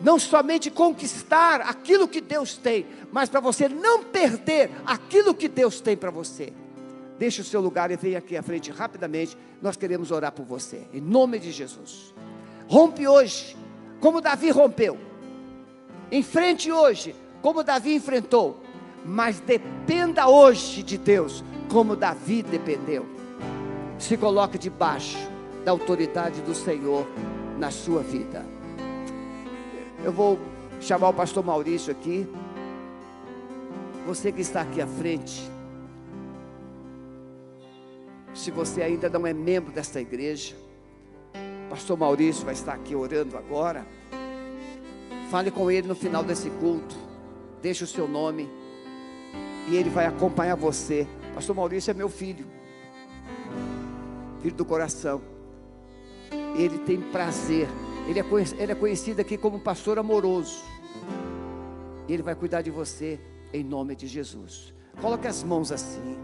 não somente conquistar aquilo que Deus tem, mas para você não perder aquilo que Deus tem para você. Deixe o seu lugar e venha aqui à frente rapidamente. Nós queremos orar por você, em nome de Jesus. Rompe hoje, como Davi rompeu Enfrente hoje, como Davi enfrentou, mas dependa hoje de Deus, como Davi dependeu. Se coloque debaixo da autoridade do Senhor na sua vida. Eu vou chamar o pastor Maurício aqui. Você que está aqui à frente, se você ainda não é membro desta igreja, pastor Maurício vai estar aqui orando agora. Fale com ele no final desse culto. Deixe o seu nome. E ele vai acompanhar você. Pastor Maurício é meu filho. Filho do coração. Ele tem prazer. Ele é, ele é conhecido aqui como pastor amoroso. Ele vai cuidar de você em nome de Jesus. Coloque as mãos assim.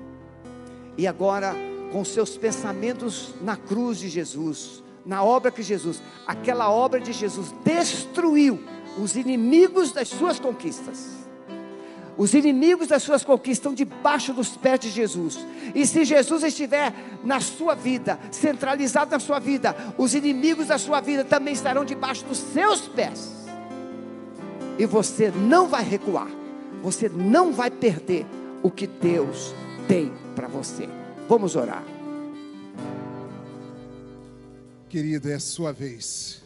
E agora, com seus pensamentos na cruz de Jesus, na obra que Jesus, aquela obra de Jesus destruiu os inimigos das suas conquistas. Os inimigos das suas conquistas estão debaixo dos pés de Jesus. E se Jesus estiver na sua vida, centralizado na sua vida, os inimigos da sua vida também estarão debaixo dos seus pés. E você não vai recuar. Você não vai perder o que Deus tem para você. Vamos orar. Querido, é a sua vez.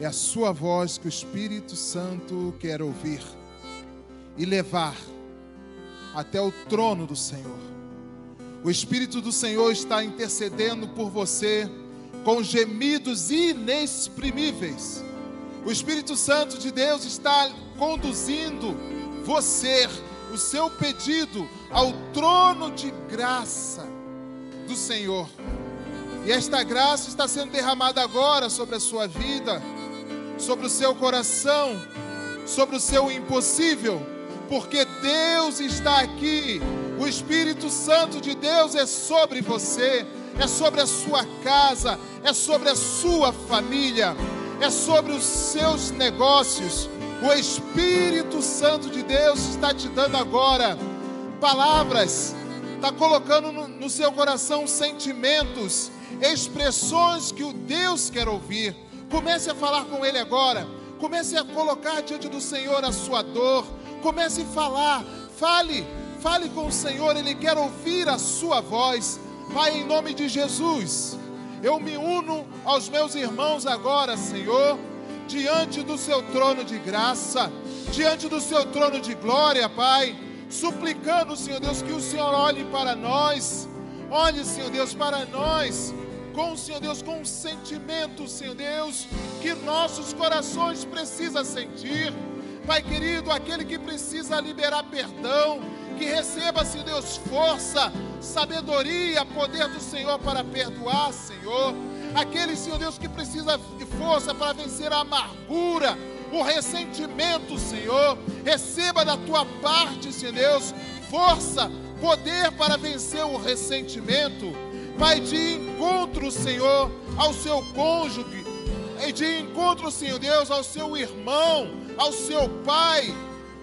É a sua voz que o Espírito Santo quer ouvir e levar até o trono do Senhor. O Espírito do Senhor está intercedendo por você com gemidos inexprimíveis. O Espírito Santo de Deus está conduzindo você, o seu pedido, ao trono de graça do Senhor. E esta graça está sendo derramada agora sobre a sua vida, sobre o seu coração, sobre o seu impossível, porque Deus está aqui. O Espírito Santo de Deus é sobre você, é sobre a sua casa, é sobre a sua família, é sobre os seus negócios. O Espírito Santo de Deus está te dando agora palavras, está colocando no, no seu coração sentimentos expressões que o Deus quer ouvir. Comece a falar com Ele agora. Comece a colocar diante do Senhor a sua dor. Comece a falar. Fale, fale com o Senhor. Ele quer ouvir a sua voz. Pai, em nome de Jesus, eu me uno aos meus irmãos agora, Senhor, diante do seu trono de graça, diante do seu trono de glória, Pai, suplicando, Senhor Deus, que o Senhor olhe para nós. Olhe, Senhor Deus, para nós com, Senhor Deus, com um sentimento, Senhor Deus, que nossos corações precisam sentir. Pai querido, aquele que precisa liberar perdão, que receba, Senhor Deus, força, sabedoria, poder do Senhor para perdoar, Senhor. Aquele, Senhor Deus, que precisa de força para vencer a amargura, o ressentimento, Senhor. Receba da tua parte, Senhor Deus, força, poder para vencer o ressentimento. Pai, de encontro, Senhor, ao seu cônjuge, e de encontro, Senhor Deus, ao seu irmão, ao seu pai.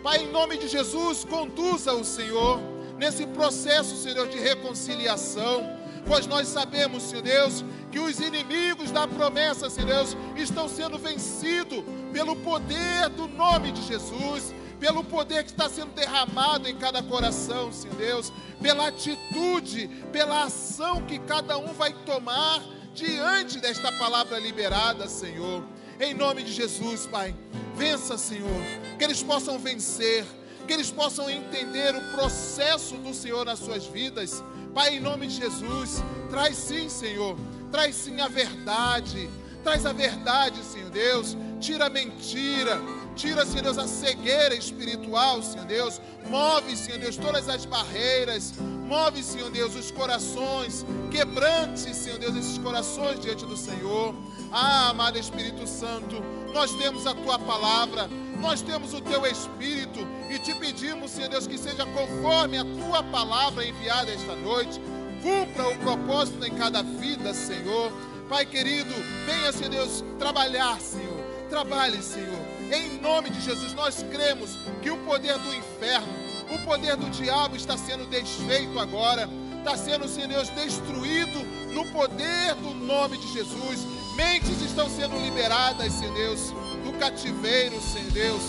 Pai, em nome de Jesus, conduza o Senhor nesse processo, Senhor, de reconciliação, pois nós sabemos, Senhor Deus, que os inimigos da promessa, Senhor Deus, estão sendo vencidos pelo poder do nome de Jesus pelo poder que está sendo derramado em cada coração, Senhor Deus, pela atitude, pela ação que cada um vai tomar diante desta palavra liberada, Senhor. Em nome de Jesus, Pai, vença, Senhor, que eles possam vencer, que eles possam entender o processo do Senhor nas suas vidas. Pai, em nome de Jesus, traz sim, Senhor, traz sim a verdade, traz a verdade, Senhor Deus, tira a mentira, Tira, Senhor Deus, a cegueira espiritual, Senhor Deus. Move, Senhor Deus, todas as barreiras. Move, Senhor Deus, os corações. Quebrante, Senhor Deus, esses corações diante do Senhor. Ah, amado Espírito Santo, nós temos a tua palavra, nós temos o teu Espírito e te pedimos, Senhor Deus, que seja conforme a tua palavra enviada esta noite. Cumpra o propósito em cada vida, Senhor. Pai querido, venha, Senhor Deus, trabalhar, Senhor. Trabalhe, Senhor em nome de Jesus, nós cremos que o poder do inferno, o poder do diabo está sendo desfeito agora, está sendo, Senhor Deus, destruído no poder do nome de Jesus. Mentes estão sendo liberadas, Senhor Deus, do cativeiro, Senhor Deus.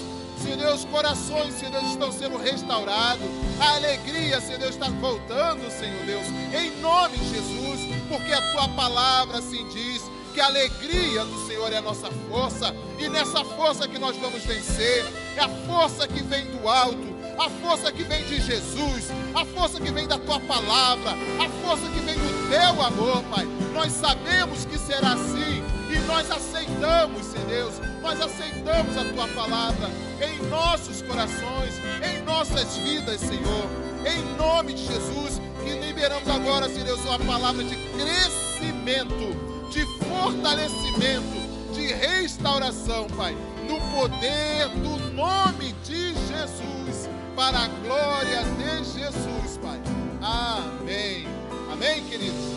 Senhor Deus, corações, Senhor Deus, estão sendo restaurados. A alegria, Senhor Deus, está voltando, Senhor Deus, em nome de Jesus, porque a tua palavra assim diz que a alegria do Senhor é a nossa força, e nessa força que nós vamos vencer, é a força que vem do alto, a força que vem de Jesus, a força que vem da tua palavra, a força que vem do teu amor, Pai. Nós sabemos que será assim e nós aceitamos, Senhor Deus, nós aceitamos a tua palavra em nossos corações, em nossas vidas, Senhor, em nome de Jesus, que liberamos agora, Senhor Deus, uma palavra de crescimento de fortalecimento, de restauração, Pai, no poder do nome de Jesus, para a glória de Jesus, Pai. Amém. Amém, queridos?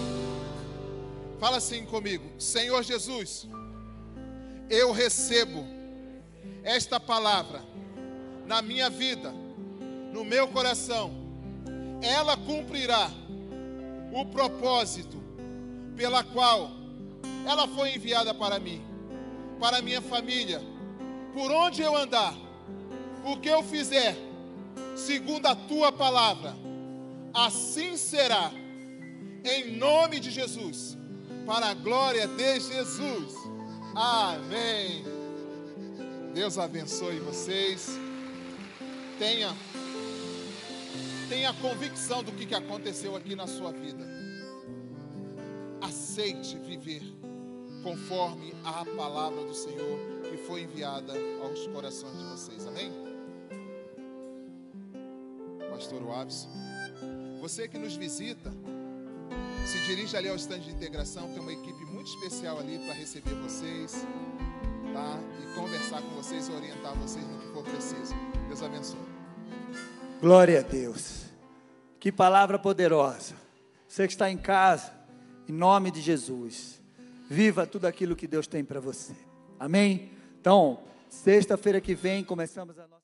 Fala assim comigo, Senhor Jesus, eu recebo esta palavra na minha vida, no meu coração, ela cumprirá o propósito pela qual ela foi enviada para mim, para minha família, por onde eu andar, o que eu fizer, segundo a tua palavra, assim será, em nome de Jesus, para a glória de Jesus. Amém. Deus abençoe vocês. Tenha, tenha convicção do que aconteceu aqui na sua vida. Aceite viver conforme a palavra do Senhor que foi enviada aos corações de vocês. Amém? Pastor Wabson, você que nos visita, se dirige ali ao estande de integração, tem uma equipe muito especial ali para receber vocês, tá? E conversar com vocês, orientar vocês no que for preciso. Deus abençoe. Glória a Deus. Que palavra poderosa. Você que está em casa, em nome de Jesus, viva tudo aquilo que Deus tem para você. Amém? Então, sexta-feira que vem começamos a